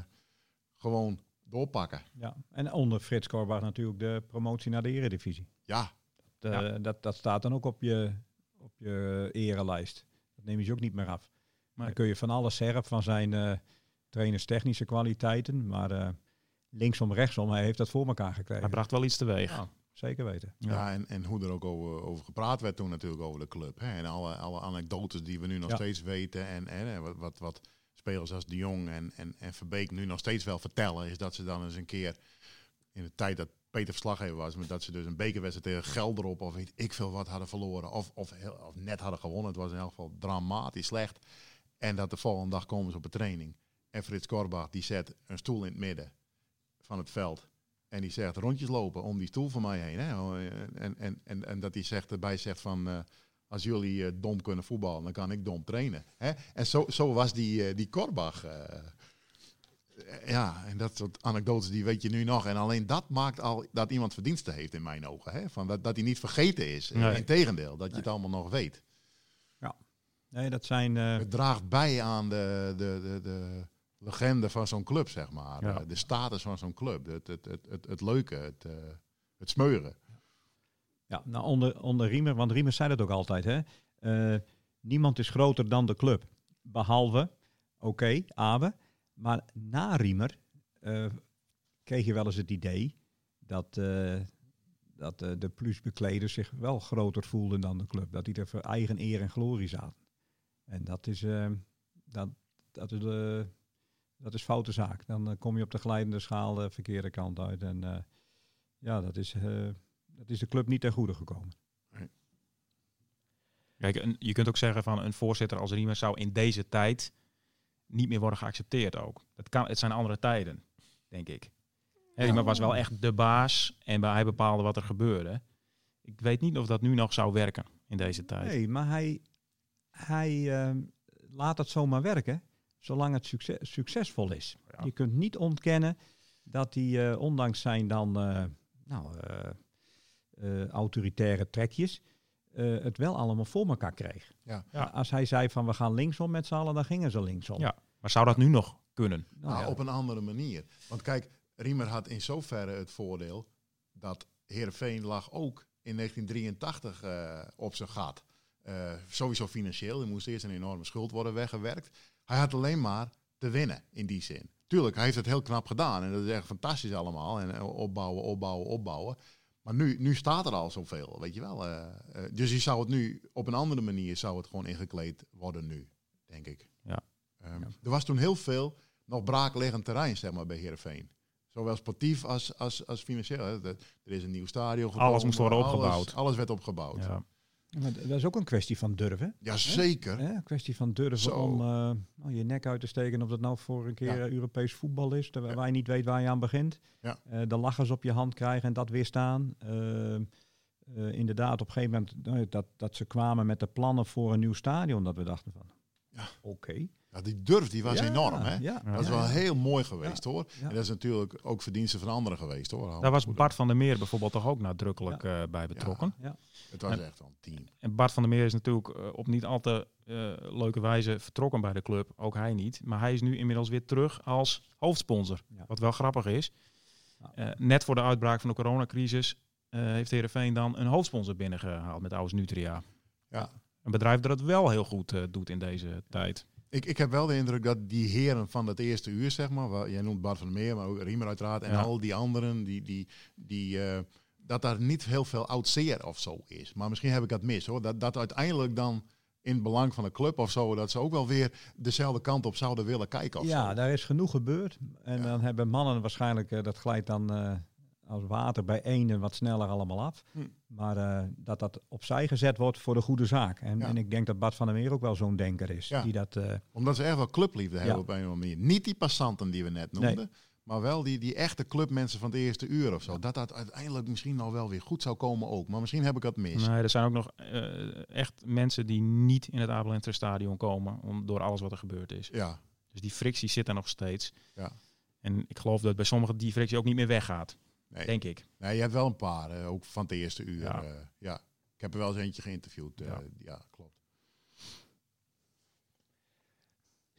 S4: gewoon doorpakken.
S5: Ja, en onder Frits Korbach natuurlijk de promotie naar de eredivisie.
S4: Ja,
S5: De,
S6: Ja.
S5: dat, dat staat dan ook op je, op je erenlijst. Dat nemen ze ook niet meer af.
S6: Nee.
S5: Dan kun je van alles zeggen van zijn eh trainerstechnische kwaliteiten. Maar eh, linksom, rechtsom, hij heeft dat voor elkaar
S6: Hij
S5: gekregen.
S6: bracht wel iets teweeg.
S5: Ja. Zeker weten.
S4: ja. en, en hoe er ook over, over gepraat werd toen natuurlijk over de club. Hè, en alle, alle anekdotes die we nu nog
S5: Ja.
S4: steeds weten. En, en wat, wat, wat spelers als De Jong en, en, en Verbeek nu nog steeds wel vertellen. Is dat ze dan eens een keer in de tijd dat Peter verslaggever was. Maar dat ze dus een bekerwedstrijd tegen Gelderop of weet ik veel wat hadden verloren. Of, of, heel, of net hadden gewonnen. Het was in elk geval dramatisch slecht. En dat de volgende dag komen ze op een training. En Frits Korbach die zet een stoel in het midden van het veld. En die zegt rondjes lopen om die stoel van mij heen. Hè? En, en, en, en dat hij zegt, erbij zegt van... eh, als jullie eh, dom kunnen voetballen, dan kan ik dom trainen. Hè? En zo, zo was die, eh, die Korbach. eh, eh, ja, en dat soort anekdotes die weet je nu nog. En alleen dat maakt al dat iemand verdiensten heeft in mijn ogen. Hè? Van dat, dat hij niet vergeten is.
S6: Nee.
S4: Integendeel, dat je het allemaal nog weet.
S5: Nee, dat zijn... eh,
S4: Het draagt bij aan de, de, de, de legende van zo'n club, zeg maar.
S6: Ja.
S4: Eh, De status van zo'n club. Het, het, het, het, het leuke, het, eh, het smeuren.
S5: Ja, nou onder, onder Riemer, want Riemer zei dat ook altijd, hè. Eh, niemand is groter dan de club. Behalve, oké, Abe. Maar na Riemer kreeg je wel eens het idee dat, dat de plusbekleders zich wel groter voelden dan de club. Dat die er voor eigen eer en glorie zaten. En dat is, dat, dat is, eh, dat is foute zaak. Dan eh, kom je op de glijdende schaal de verkeerde kant uit. En eh, ja, dat is... eh, dat is de club niet ten goede gekomen.
S6: Kijk, een- je kunt ook zeggen van een voorzitter als Riemer zou in deze tijd niet meer worden geaccepteerd ook. Het, kan, het zijn andere tijden, denk ik. Hè, Riemer was wel echt de baas en hij bepaalde wat er gebeurde. Ik weet niet of dat nu nog zou werken in deze tijd.
S5: Nee, maar hij, hij eh, laat het zomaar werken, zolang het succes, succesvol is.
S6: Ja.
S5: Je kunt niet ontkennen dat hij eh, ondanks zijn dan eh, nou, eh, eh, autoritaire trekjes eh, het wel allemaal voor elkaar kreeg.
S4: Ja.
S6: Ja.
S5: Als hij zei van we gaan linksom met z'n allen, dan gingen ze linksom.
S6: Ja. Maar zou dat nu nog kunnen?
S5: Nou,
S4: Nou,
S5: ja.
S4: op een andere manier. Want kijk, Riemer had in zoverre het voordeel dat Heerenveen lag ook in 1983 eh, op zijn gat. Eh, sowieso financieel. Er moest eerst een enorme schuld worden weggewerkt. Hij had alleen maar te winnen in die zin. Tuurlijk, hij heeft het heel knap gedaan. En dat is echt fantastisch allemaal. En eh, opbouwen, opbouwen, opbouwen. Maar nu, nu staat er al zoveel, weet je wel. eh, eh, dus je zou het nu, op een andere manier, zou het gewoon ingekleed worden nu, denk ik.
S6: Ja.
S4: Ehm, Er was toen heel veel nog braakliggend terrein, zeg maar, bij Heerenveen. Zowel sportief als, als, als financieel. Er is een nieuw stadion gekomen.
S6: Alles moest worden
S4: alles-
S6: opgebouwd.
S4: Alles, werd opgebouwd.
S6: Ja.
S5: Maar dat is ook een kwestie van durven.
S4: Ja, zeker.
S5: Hè? Een kwestie van durven
S4: Zo.
S5: om eh, nou, je nek uit te steken. Of dat nou voor een keer
S4: Ja.
S5: eh, Europees voetbal is, terwijl waar je niet weet waar je aan begint.
S4: Ja.
S5: Eh, de lachers op je hand krijgen en dat weerstaan. Eh, inderdaad, op een gegeven moment nou, dat, dat ze kwamen met de plannen voor een nieuw stadion. Dat we dachten van,
S4: Ja.
S5: oké.
S4: Ja, die durf die was
S5: Ja,
S4: enorm. Hè?
S5: Ja,
S4: Dat is
S5: ja,
S4: wel
S5: ja.
S4: heel mooi geweest hoor.
S5: Ja.
S4: En dat is natuurlijk ook verdiensten van anderen geweest hoor.
S6: Daar was Bart van der Meer bijvoorbeeld toch ook nadrukkelijk eh, bij betrokken.
S4: Het was
S6: En-
S4: echt wel een team.
S6: En Bart van der Meer is natuurlijk eh, op niet al te eh, leuke wijze vertrokken bij de club. Ook hij niet. Maar hij is nu inmiddels weer terug als hoofdsponsor.
S5: Ja.
S6: Wat wel grappig is. Eh, net voor de uitbraak van de coronacrisis eh heeft Heerenveen dan een hoofdsponsor binnengehaald met Aus Nutria.
S4: Ja.
S6: Een bedrijf dat het wel heel goed eh, doet in deze tijd.
S4: Ik, ik heb wel de indruk dat die heren van dat eerste uur, zeg maar, waar, jij noemt Bart van der Meer, maar ook Riemer uiteraard, en
S6: Ja.
S4: al die anderen, die, die, die, eh, dat daar niet heel veel oud zeer of zo is. Maar misschien heb ik dat mis hoor. Dat, dat uiteindelijk dan in het belang van de club of zo, dat ze ook wel weer dezelfde kant op zouden willen kijken. Of
S5: Ja,
S4: zo.
S5: daar is genoeg gebeurd. En
S4: Ja.
S5: dan hebben mannen waarschijnlijk, eh, dat glijdt dan eh, als water bij één wat sneller allemaal af.
S4: Hm.
S5: Maar eh, dat dat opzij gezet wordt voor de goede zaak. En,
S4: Ja.
S5: en ik denk dat Bart van der Meer ook wel zo'n denker is.
S4: Ja.
S5: Die dat, eh,
S4: Omdat ze echt wel clubliefde hebben op een of andere manier. Niet die passanten die we net noemden. Maar wel die, die echte clubmensen van het eerste uur of zo. Dat dat uiteindelijk misschien nou wel weer goed zou komen ook. Maar misschien heb ik dat mis.
S6: Nee, er zijn ook nog eh, echt mensen die niet in het Abelenter stadion komen. Om, door alles wat er gebeurd is.
S4: Ja,
S6: Dus die frictie zit er nog steeds.
S4: Ja.
S6: En ik geloof dat bij sommigen die frictie ook niet meer weggaat.
S4: nee.
S6: Denk ik.
S4: nee, je hebt wel een paar, eh, ook van het eerste uur.
S6: Ja.
S4: Ja. ja. Ik heb er wel eens eentje geïnterviewd. eh,
S6: Ja.
S4: ja. klopt.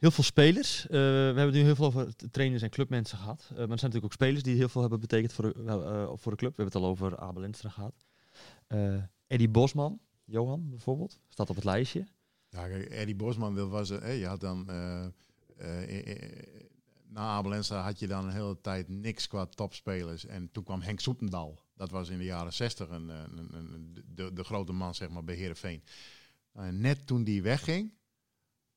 S3: Heel veel spelers. Eh, we hebben nu heel veel over trainers en clubmensen gehad. Eh, maar er zijn natuurlijk ook spelers die heel veel hebben betekend voor de, eh, voor de club. We hebben het al over Abel Enstra gehad. Eh Eddie Bosman, Johan bijvoorbeeld, staat op het lijstje.
S4: Ja, Eddie Bosman, dat was, eh, je had dan... na Abel Enstra had je dan een hele tijd niks qua topspelers. En toen kwam Henk Soetendal. Dat was in de jaren zestig een, een, een, de, de grote man zeg maar, bij Heerenveen. En net toen die wegging,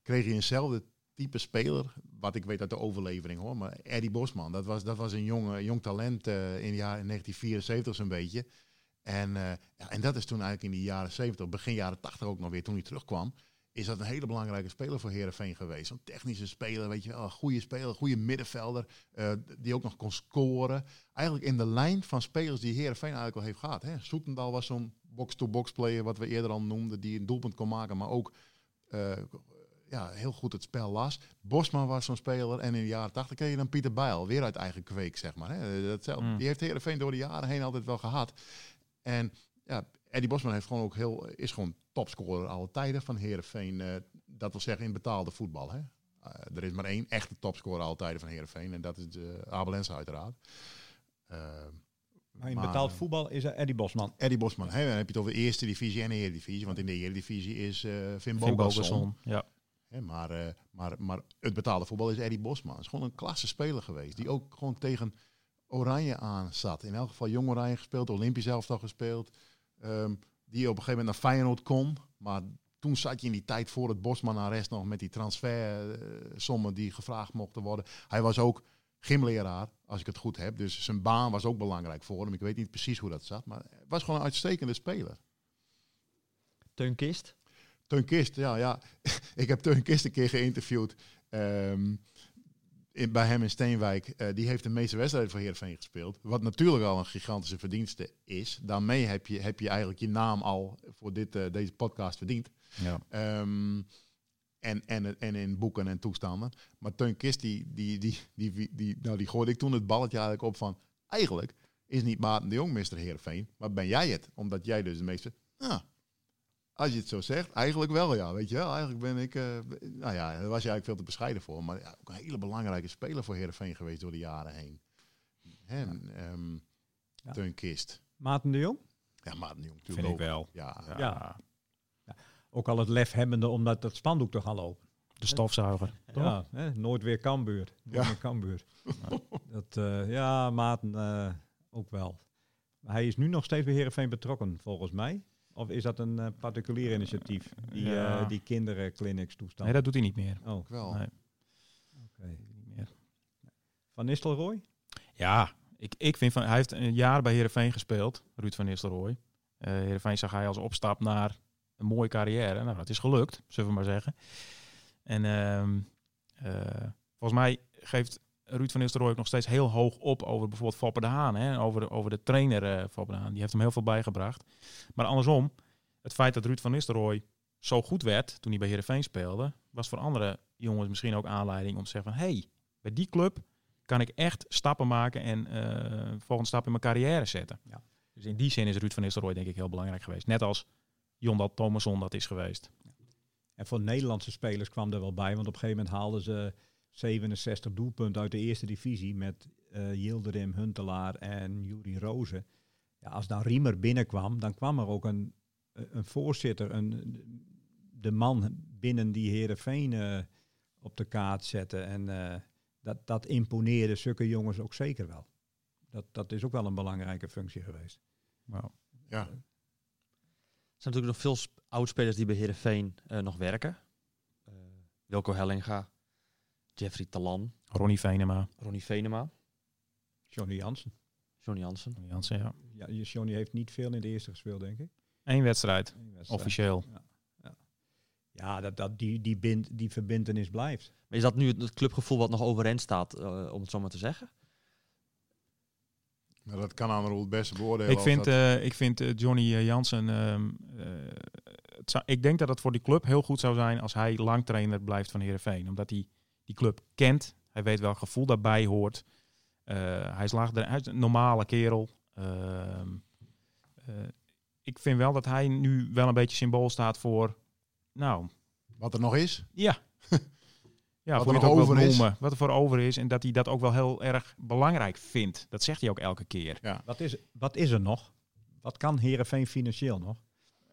S4: kreeg je eenzelfde type speler. Wat ik weet uit de overlevering hoor. Maar Eddie Bosman, dat was, dat was een jong, jong talent eh, in de jaren 1974 zo'n beetje. En, eh, en dat is toen eigenlijk in de jaren 70, begin jaren 80 ook nog weer, toen hij terugkwam is dat een hele belangrijke speler voor Herenveen geweest. Een technische speler, weet je wel, een goede speler, goede middenvelder, eh, die ook nog kon scoren. Eigenlijk in de lijn van spelers die Herenveen eigenlijk al heeft gehad. Soetendal was zo'n box-to-box player, wat we eerder al noemden, die een doelpunt kon maken, maar ook ja, heel goed het spel las. Bosman was zo'n speler en in de jaren 80 kreeg je dan Pieter Bijl, weer uit eigen kweek, zeg maar. Hè. Datzelfde.
S6: Mm.
S4: Die heeft Herenveen door de jaren heen altijd wel gehad. En ja, Eddie Bosman heeft gewoon ook heel, is gewoon topscorer alle tijden van Herenveen. Uh, dat wil zeggen in betaalde voetbal. Hè? Uh, er is maar één echte topscorer alle tijden van Herenveen en dat is uh, Abel uiteraard. Uh,
S5: maar in betaald voetbal is er Eddie Bosman.
S4: Eddie Bosman. Hè? Dan heb je het over de eerste divisie en de eredivisie. Want in de eredivisie is uh, Finn. Bogason,
S6: Ja.
S4: Maar, uh, maar, maar het betaalde voetbal is Eddie Bosman. is gewoon een klasse speler geweest. Die ook gewoon tegen Oranje aan zat. In elk geval jong Oranje gespeeld, Olympisch elftal gespeeld. Um, die op een gegeven moment naar Feyenoord kon. Maar toen zat je in die tijd voor het Bosman-arrest nog met die transfersommen die gevraagd mochten worden. Hij was ook gymleraar, als ik het goed heb. Dus zijn baan was ook belangrijk voor hem. Ik weet niet precies hoe dat zat, maar het was gewoon een uitstekende speler.
S3: Teun Kist?
S4: Teun Kist, ja. ja. (laughs) ik heb Teun Kist een keer geïnterviewd. Um, in, bij hem in Steenwijk. Uh, die heeft de meeste wedstrijden voor Heerenveen gespeeld. Wat natuurlijk al een gigantische verdienste is. Daarmee heb je, heb je eigenlijk je naam al voor dit, uh, deze podcast verdiend.
S6: Ja.
S4: Um, En, en, en in boeken en toestanden. Maar Teun Kist, die, die, die, die, die, nou, die gooide ik toen het balletje eigenlijk op van... Eigenlijk is niet Maarten de Jong Mr. Heerenveen, maar ben jij het? Omdat jij dus de meeste... Nou, als je het zo zegt, eigenlijk wel ja, weet je wel. Eigenlijk ben ik, eh, nou ja, daar was je eigenlijk veel te bescheiden voor. Maar ja, ook een hele belangrijke speler voor Heerenveen geweest door de jaren heen. Ehm,
S5: Ja.
S4: Teun Kist.
S5: Maarten de Jong?
S4: Ja, Maarten de Jong
S6: Vind ik wel.
S4: Ja,
S5: Ja. Ook al het lef hebbende omdat dat spandoek toch al open.
S6: De stofzuiger. toch?
S5: Ja, hè, nooit weer Kambuur. Nooit
S4: Ja.
S5: meer Kambuur. (laughs) dat, eh, ja, Maarten eh, ook wel. Maar hij is nu nog steeds bij Heerenveen betrokken, volgens mij. Of is dat een eh, particulier initiatief? Die,
S6: Ja.
S5: eh, die kinderenclinics toestand.
S6: Nee, dat doet hij niet meer.
S5: Oh,
S4: wel.
S6: Nee.
S5: Niet meer. Van Nistelrooy?
S6: Ja, ik, ik vind van hij heeft een jaar bij Heerenveen gespeeld, Ruud van Nistelrooy. Eh Heerenveen zag hij als opstap naar een mooie carrière. Nou, dat is gelukt, zullen we maar zeggen. En ehm, eh, volgens mij geeft Ruud van Nistelrooy ook nog steeds heel hoog op over bijvoorbeeld Foppe de Haan. Hè, over, de, over de trainer Foppe de Haan. Die heeft hem heel veel bijgebracht. Maar andersom, het feit dat Ruud van Nistelrooy zo goed werd toen hij bij Heerenveen speelde, was voor andere jongens misschien ook aanleiding om te zeggen van, hey, bij die club kan ik echt stappen maken en eh volgende stap in mijn carrière zetten.
S5: Ja.
S6: Dus in die zin is Ruud van Nistelrooy denk ik heel belangrijk geweest. Net als Jondal Thomasson dat is geweest.
S5: En voor Nederlandse spelers kwam er wel bij, want op een gegeven moment haalden ze 67 doelpunten uit de eerste divisie met eh Yildirim, Huntelaar en Juri Rozen. Ja, als dan Riemer binnenkwam, dan kwam er ook een, een voorzitter, een, de man binnen die Heerenveen eh op de kaart zette. En eh, dat, dat imponeerde zulke jongens ook zeker wel. Dat, dat is ook wel een belangrijke functie geweest.
S4: Ja.
S3: Er zijn natuurlijk nog veel sp- oudspelers die bij Heerenveen eh nog werken. Eh, Wilco Hellinga, Jeffrey Talan,
S6: Ronnie Venema.
S3: Ronnie Venema,
S5: Johnny Jansen.
S3: Johnny Jansen.
S6: Ronnie Jansen, ja.
S5: Ja, Johnny heeft niet veel in de eerste gespeeld, denk ik.
S6: Eén wedstrijd,
S5: Eén wedstrijd.
S6: officieel.
S5: Ja, dat, dat, die, die, bind, die verbindenis blijft.
S3: Maar is dat nu het, het clubgevoel wat nog overeind staat, eh, om het zo maar te zeggen?
S4: Nou, dat kan aan het beste beoordelen.
S6: Ik vind,
S4: dat-
S6: eh, ik vind eh, Johnny Jansen. ehm, eh, het zou, ik denk dat het voor die club heel goed zou zijn als hij lang trainer blijft van Heerenveen. Omdat hij die club kent. Hij weet welk gevoel daarbij hoort. Eh, hij, is laag, hij is een normale kerel. Ehm, eh, ik vind wel dat hij nu wel een beetje symbool staat voor. Nou,
S4: Wat er nog is.
S6: ja. (laughs) Ja,
S4: Wat er nog over is.
S6: noemen. Wat er voor over is. En dat hij dat ook wel heel erg belangrijk vindt. Dat zegt hij ook elke keer.
S5: Wat is, wat is er nog? Wat kan Herenveen financieel nog?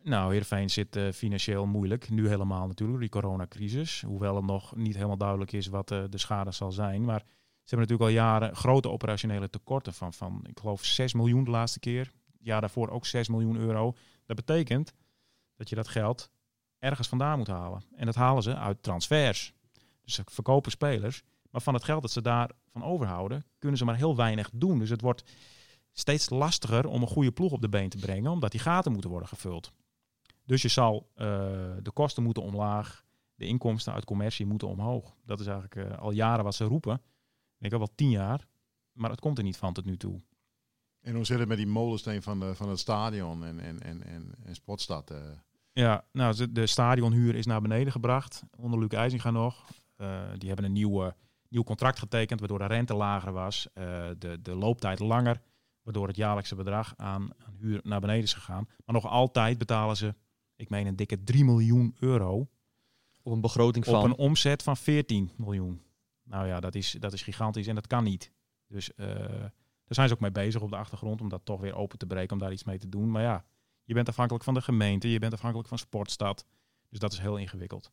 S6: Nou, Heerenveen zit eh, financieel moeilijk. Nu helemaal natuurlijk, die coronacrisis. Hoewel het nog niet helemaal duidelijk is wat eh, de schade zal zijn. Maar ze hebben natuurlijk al jaren grote operationele tekorten van, van, ik geloof, 6 miljoen de laatste keer. Jaar daarvoor ook 6 miljoen euro. Dat betekent dat je dat geld ergens vandaan moet halen. En dat halen ze uit transfers. Dus ze verkopen spelers. Maar van het geld dat ze daarvan overhouden, kunnen ze maar heel weinig doen. Dus het wordt steeds lastiger om een goede ploeg op de been te brengen, omdat die gaten moeten worden gevuld. Dus je zal eh, de kosten moeten omlaag, de inkomsten uit commercie moeten omhoog. Dat is eigenlijk eh, al jaren wat ze roepen. Ik denk al wel tien jaar, maar het komt er niet van tot nu toe.
S4: En hoe zit het met die molensteen van, de, van het stadion en, en, en, en, en Sportstad? eh?
S6: Ja, nou, de- de stadionhuur is naar beneden gebracht, onder Luc IJzinga nog. Die hebben een nieuwe, nieuw contract getekend, waardoor de rente lager was, de, de looptijd langer, waardoor het jaarlijkse bedrag aan, aan huur naar beneden is gegaan. Maar nog altijd betalen ze, ik meen een dikke 3 miljoen euro
S3: Op een begroting
S6: op
S3: van...
S6: een omzet van 14 miljoen. Nou ja, dat is, dat is gigantisch en dat kan niet. Dus eh, daar zijn ze ook mee bezig op de achtergrond om dat toch weer open te breken, om daar iets mee te doen. Maar ja, je bent afhankelijk van de gemeente, je bent afhankelijk van Sportstad. Dus dat is heel ingewikkeld.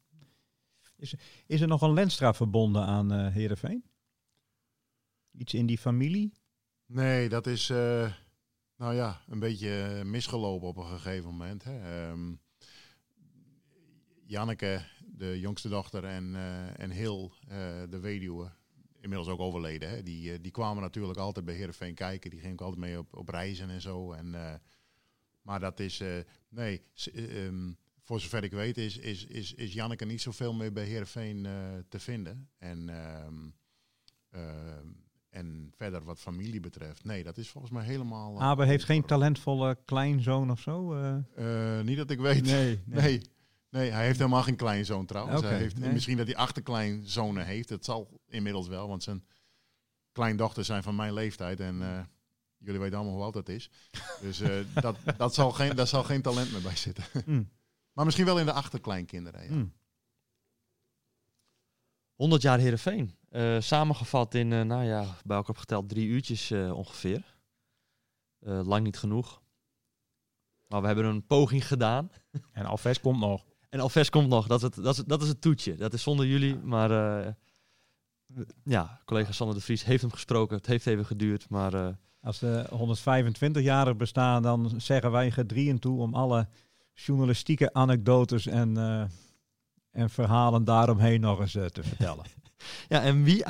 S5: Is er nog een Lenstra verbonden aan eh Herenveen? Iets in die familie?
S4: Nee, dat is eh, nou ja, een beetje misgelopen op een gegeven moment. Hè. Ehm, Janneke, de jongste dochter, en, eh en Hil, eh, de weduwe, inmiddels ook overleden. Hè. Die, eh, die kwamen natuurlijk altijd bij Heerenveen kijken. Die gingen ook altijd mee op, op reizen en zo. En, maar dat is, nee, eh, ehm, voor zover ik weet is, is, is, is Janneke niet zoveel meer bij Heerenveen eh te vinden. En, ehm, en verder wat familie betreft, nee, dat is volgens mij helemaal...
S5: Abe heeft geen talentvolle kleinzoon of zo?
S4: niet dat ik weet.
S5: Nee, (laughs)
S4: Nee, Nee, hij heeft helemaal geen kleinzoon trouwens. Hij heeft,
S5: nee.
S4: Misschien dat hij achterkleinzonen heeft. Dat zal inmiddels wel, want zijn kleindochters zijn van mijn leeftijd. En eh, jullie weten allemaal hoe oud dat is. Dus eh, (laughs) dat, dat zal geen, daar zal geen talent meer bij zitten.
S5: Hmm.
S4: Maar misschien wel in de achterkleinkinderen. Ja.
S5: Hmm.
S3: 100 jaar Heerenveen. Eh, samengevat in, eh, nou ja, bij elkaar opgeteld drie uurtjes eh, ongeveer. Eh, lang niet genoeg. Maar we hebben een poging gedaan.
S6: En Alves komt nog.
S3: En Alves komt nog. Dat is het, dat is, dat is het toetje. Dat is zonder jullie. Maar eh, ja, collega Sander de Vries heeft hem gesproken. Het heeft even geduurd. Maar eh,
S5: Als de 125-jarig bestaan, dan zeggen wij gedrieën toe om alle journalistieke anekdotes en, eh, en verhalen daaromheen nog eens te vertellen. (laughs)
S3: ja, en wie,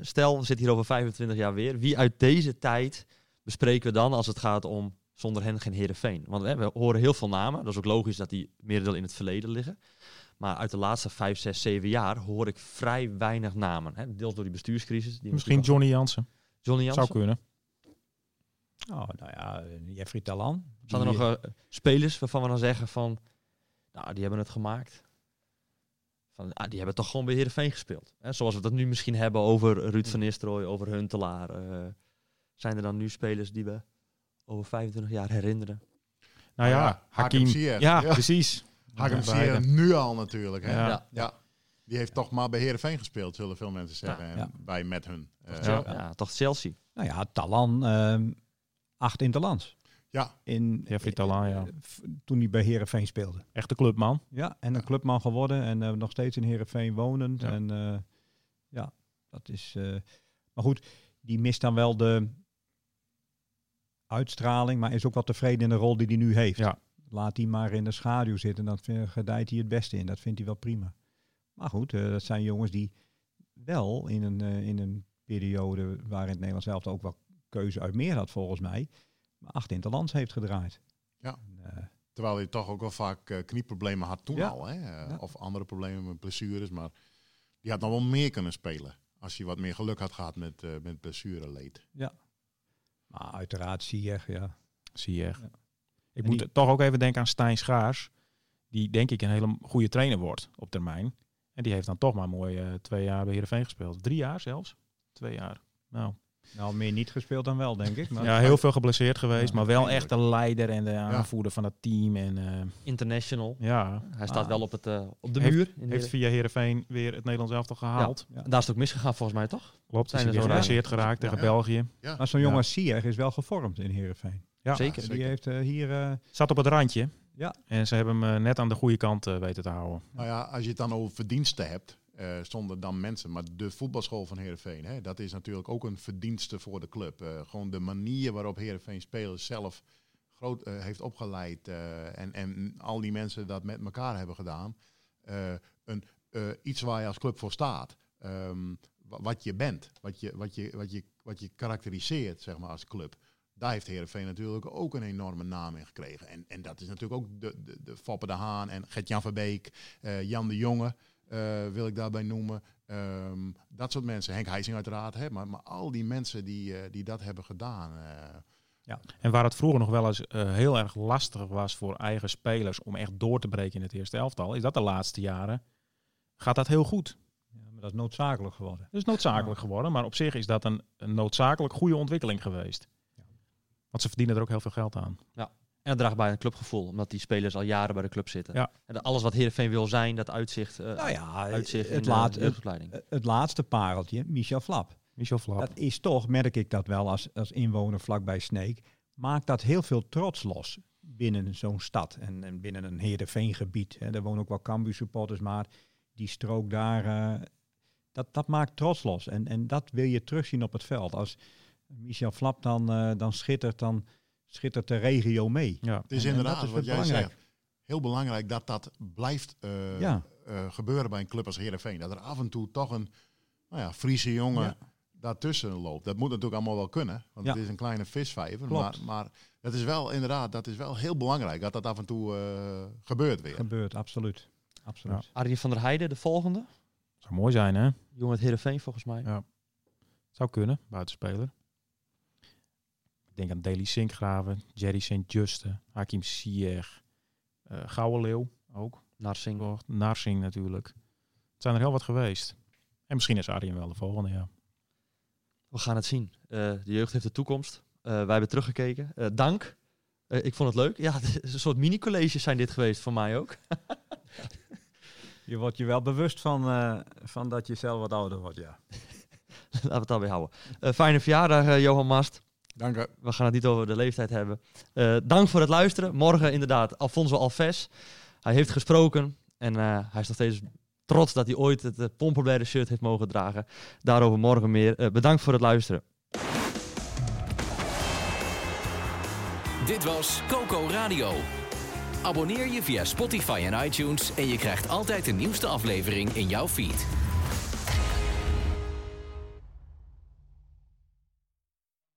S3: stel, we zitten hier over 25 jaar weer. Wie uit deze tijd bespreken we dan als het gaat om zonder hen geen Heerenveen? Want hè, we horen heel veel namen. Dat is ook logisch dat die merendeel in het verleden liggen. Maar uit de laatste 5, 6, 7 jaar hoor ik vrij weinig namen. Hè? Deels door die bestuurscrisis. Die
S6: Misschien Johnny Jansen.
S3: Johnny Jansen.
S6: Zou kunnen.
S5: oh, nou ja, Jeffrey Talan.
S3: Zijn er
S5: Die-
S3: nog eh, spelers waarvan we dan zeggen van, nou, die hebben het gemaakt. Van, ah, die hebben toch gewoon bij Heerenveen gespeeld. Hè? Zoals we dat nu misschien hebben over Ruud van Nistelrooy, over Huntelaar. eh, zijn er dan nu spelers die we over 25 jaar herinneren?
S6: Nou ja,
S4: ja, Hakim
S6: Hakim. Ja,
S4: Ja.
S6: precies. Ja,
S4: Ziyech
S6: beide.
S4: nu al natuurlijk. Hè?
S6: Ja.
S4: Ja.
S3: Ja.
S4: Die heeft toch maar bij Heerenveen gespeeld, zullen veel mensen zeggen. En
S5: Ja.
S4: bij met hun. Eh,
S6: Ja.
S3: Ja, toch Chelsea.
S5: Nou ja, Talan, ehm acht interlands.
S4: ja.
S5: In,
S6: Jeffrey Talan, ja.
S5: eh, Toen hij bij Herenveen speelde.
S6: Echte clubman.
S5: Ja, en een clubman geworden en eh, nog steeds in Heerenveen wonend.
S6: Ja.
S5: En eh, ja, dat is... eh, maar goed, die mist dan wel de uitstraling, maar is ook wel tevreden in de rol die hij nu heeft.
S6: Ja.
S5: Laat hij maar in de schaduw zitten, dan gedijt hij het beste in. Dat vindt hij wel prima. Maar goed, eh, dat zijn jongens die wel in een, eh, in een periode waarin het Nederlands zelf ook wel keuze uit meer had volgens mij, maar acht interlands heeft gedraaid.
S4: Ja.
S5: En, eh,
S4: Terwijl hij toch ook wel vaak eh, knieproblemen had toen
S5: Ja.
S4: al. Hè?
S5: Ja.
S4: Of andere problemen met blessures. Maar die had nog wel meer kunnen spelen. Als hij wat meer geluk had gehad met, eh met blessureleed.
S5: Maar uiteraard zie je, ja.
S6: Zie je.
S5: Ja.
S6: Ik
S5: En
S6: moet
S5: die-
S6: toch ook even denken aan Stijn Schaars. Die denk ik een hele goede trainer wordt op termijn. En die heeft dan toch maar mooi eh, twee jaar bij Heerenveen gespeeld. Drie jaar zelfs. Twee jaar. Nou,
S5: Nou, meer niet gespeeld dan wel, denk ik. Maar
S6: ja, heel veel geblesseerd geweest.
S5: Ja,
S6: maar wel echt de leider en de aanvoerder van het team. En eh,
S3: International.
S6: ja,
S3: Hij staat
S6: Ah.
S3: wel op, het, eh, op de
S6: Heeft-
S3: muur. In
S6: heeft via Heerenveen weer het Nederlands elftal gehaald.
S5: Ja.
S3: Daar is het ook misgegaan volgens mij, toch?
S6: Klopt,
S3: Zijn
S6: is
S3: er
S6: hij geblesseerd geraakt tegen
S4: Ja.
S6: België.
S4: Ja.
S5: Maar zo'n jongen als Sier is wel gevormd in Heerenveen.
S6: Ja,
S3: Zeker.
S5: Die heeft eh, hier... eh,
S6: Zat op het randje.
S5: Ja.
S6: En ze hebben hem net aan de goede kant weten te houden.
S4: Nou ja, als je het dan over verdiensten hebt, eh, zonder dan mensen. Maar de voetbalschool van Heerenveen, hè, dat is natuurlijk ook een verdienste voor de club. Eh, gewoon de manier waarop Heerenveen spelers zelf groot eh, heeft opgeleid. en, en al die mensen dat met elkaar hebben gedaan. Een, iets waar je als club voor staat. Ehm, wa- wat je bent, wat je, wat, je, wat, je, wat je karakteriseert zeg maar, als club. Daar heeft Heerenveen natuurlijk ook een enorme naam in gekregen. En, en dat is natuurlijk ook de, de, de Foppe de Haan en Gert-Jan Verbeek, Jan de Jonge wil ik daarbij noemen. Ehm, dat soort mensen. Henk Heising uiteraard. Hè, maar, maar al die mensen die, eh, die dat hebben gedaan. eh,
S6: En waar het vroeger nog wel eens eh, heel erg lastig was voor eigen spelers om echt door te breken in het eerste elftal, is dat de laatste jaren gaat dat heel goed.
S5: ja, maar dat is noodzakelijk geworden.
S6: Dat is noodzakelijk geworden, maar op zich is dat een, een noodzakelijk goede ontwikkeling geweest. Want ze verdienen er ook heel veel geld aan.
S3: En dat draagt bij een clubgevoel, omdat die spelers al jaren bij de club zitten.
S6: Ja.
S3: En dat alles wat Heerenveen wil zijn, dat uitzicht, eh
S5: Nou ja,
S3: uitzicht in
S5: het,
S3: de
S5: laat, het,
S3: jeugdopleiding.
S5: het laatste pareltje, Michel Flap.
S6: Michel Flap.
S5: Dat is toch, merk ik dat wel als, als inwoner vlakbij Sneek, maakt dat heel veel trots los binnen zo'n stad en, en binnen een Heerenveengebied. Hè. Er wonen ook wel Cambuur supporters, maar die strook daar, eh, dat, dat maakt trots los. En, en dat wil je terugzien op het veld. Als Michel Flap dan, eh, dan schittert, dan schittert de regio mee.
S6: ja.
S4: het is
S5: En-
S4: inderdaad,
S5: is
S4: wat jij
S5: belangrijk.
S4: zegt, heel belangrijk dat dat blijft eh,
S5: Ja.
S4: eh, gebeuren bij een club als Heerenveen. Dat er af en toe toch een nou ja, Friese jongen
S5: Ja.
S4: daartussen loopt. Dat moet natuurlijk allemaal wel kunnen, want
S5: Ja.
S4: het is een kleine visvijver. Maar, maar dat is wel inderdaad, dat is wel heel belangrijk dat dat af en toe eh, gebeurt weer.
S5: Gebeurt, absoluut. absoluut.
S3: Arjen van der Heijden, de volgende.
S6: Zou mooi zijn, hè?
S3: Jongen uit Heerenveen volgens mij.
S6: Ja. Zou kunnen, buitenspeler. Ik denk aan Daily Sinkgraven, Jerry St. Juste, Hakim Ziyech, eh Gouden Leeuw ook.
S3: Narsing.
S6: Narsing natuurlijk. Het zijn er heel wat geweest. En misschien is Arjen wel de volgende, ja.
S3: We gaan het zien. Eh, de jeugd heeft de toekomst. Eh, wij hebben teruggekeken. Eh, dank. Eh, ik vond het leuk. Ja, het is (laughs) een soort mini-colleges zijn dit geweest voor mij ook. (laughs)
S5: Je wordt je wel bewust van, eh, van dat je zelf wat ouder wordt, ja. (laughs)
S3: Laten we het daarbij houden. Eh, fijne verjaardag, Johan Mast.
S4: Dank u.
S3: We gaan het niet over de leeftijd hebben. Eh, dank voor het luisteren. Morgen inderdaad Alfonso Alves. Hij heeft gesproken en eh, hij is nog steeds trots dat hij ooit het uh, shirt heeft mogen dragen. Daarover morgen meer. Eh, bedankt voor het luisteren.
S2: Dit was Coco Radio. Abonneer je via Spotify en iTunes en je krijgt altijd de nieuwste aflevering in jouw feed.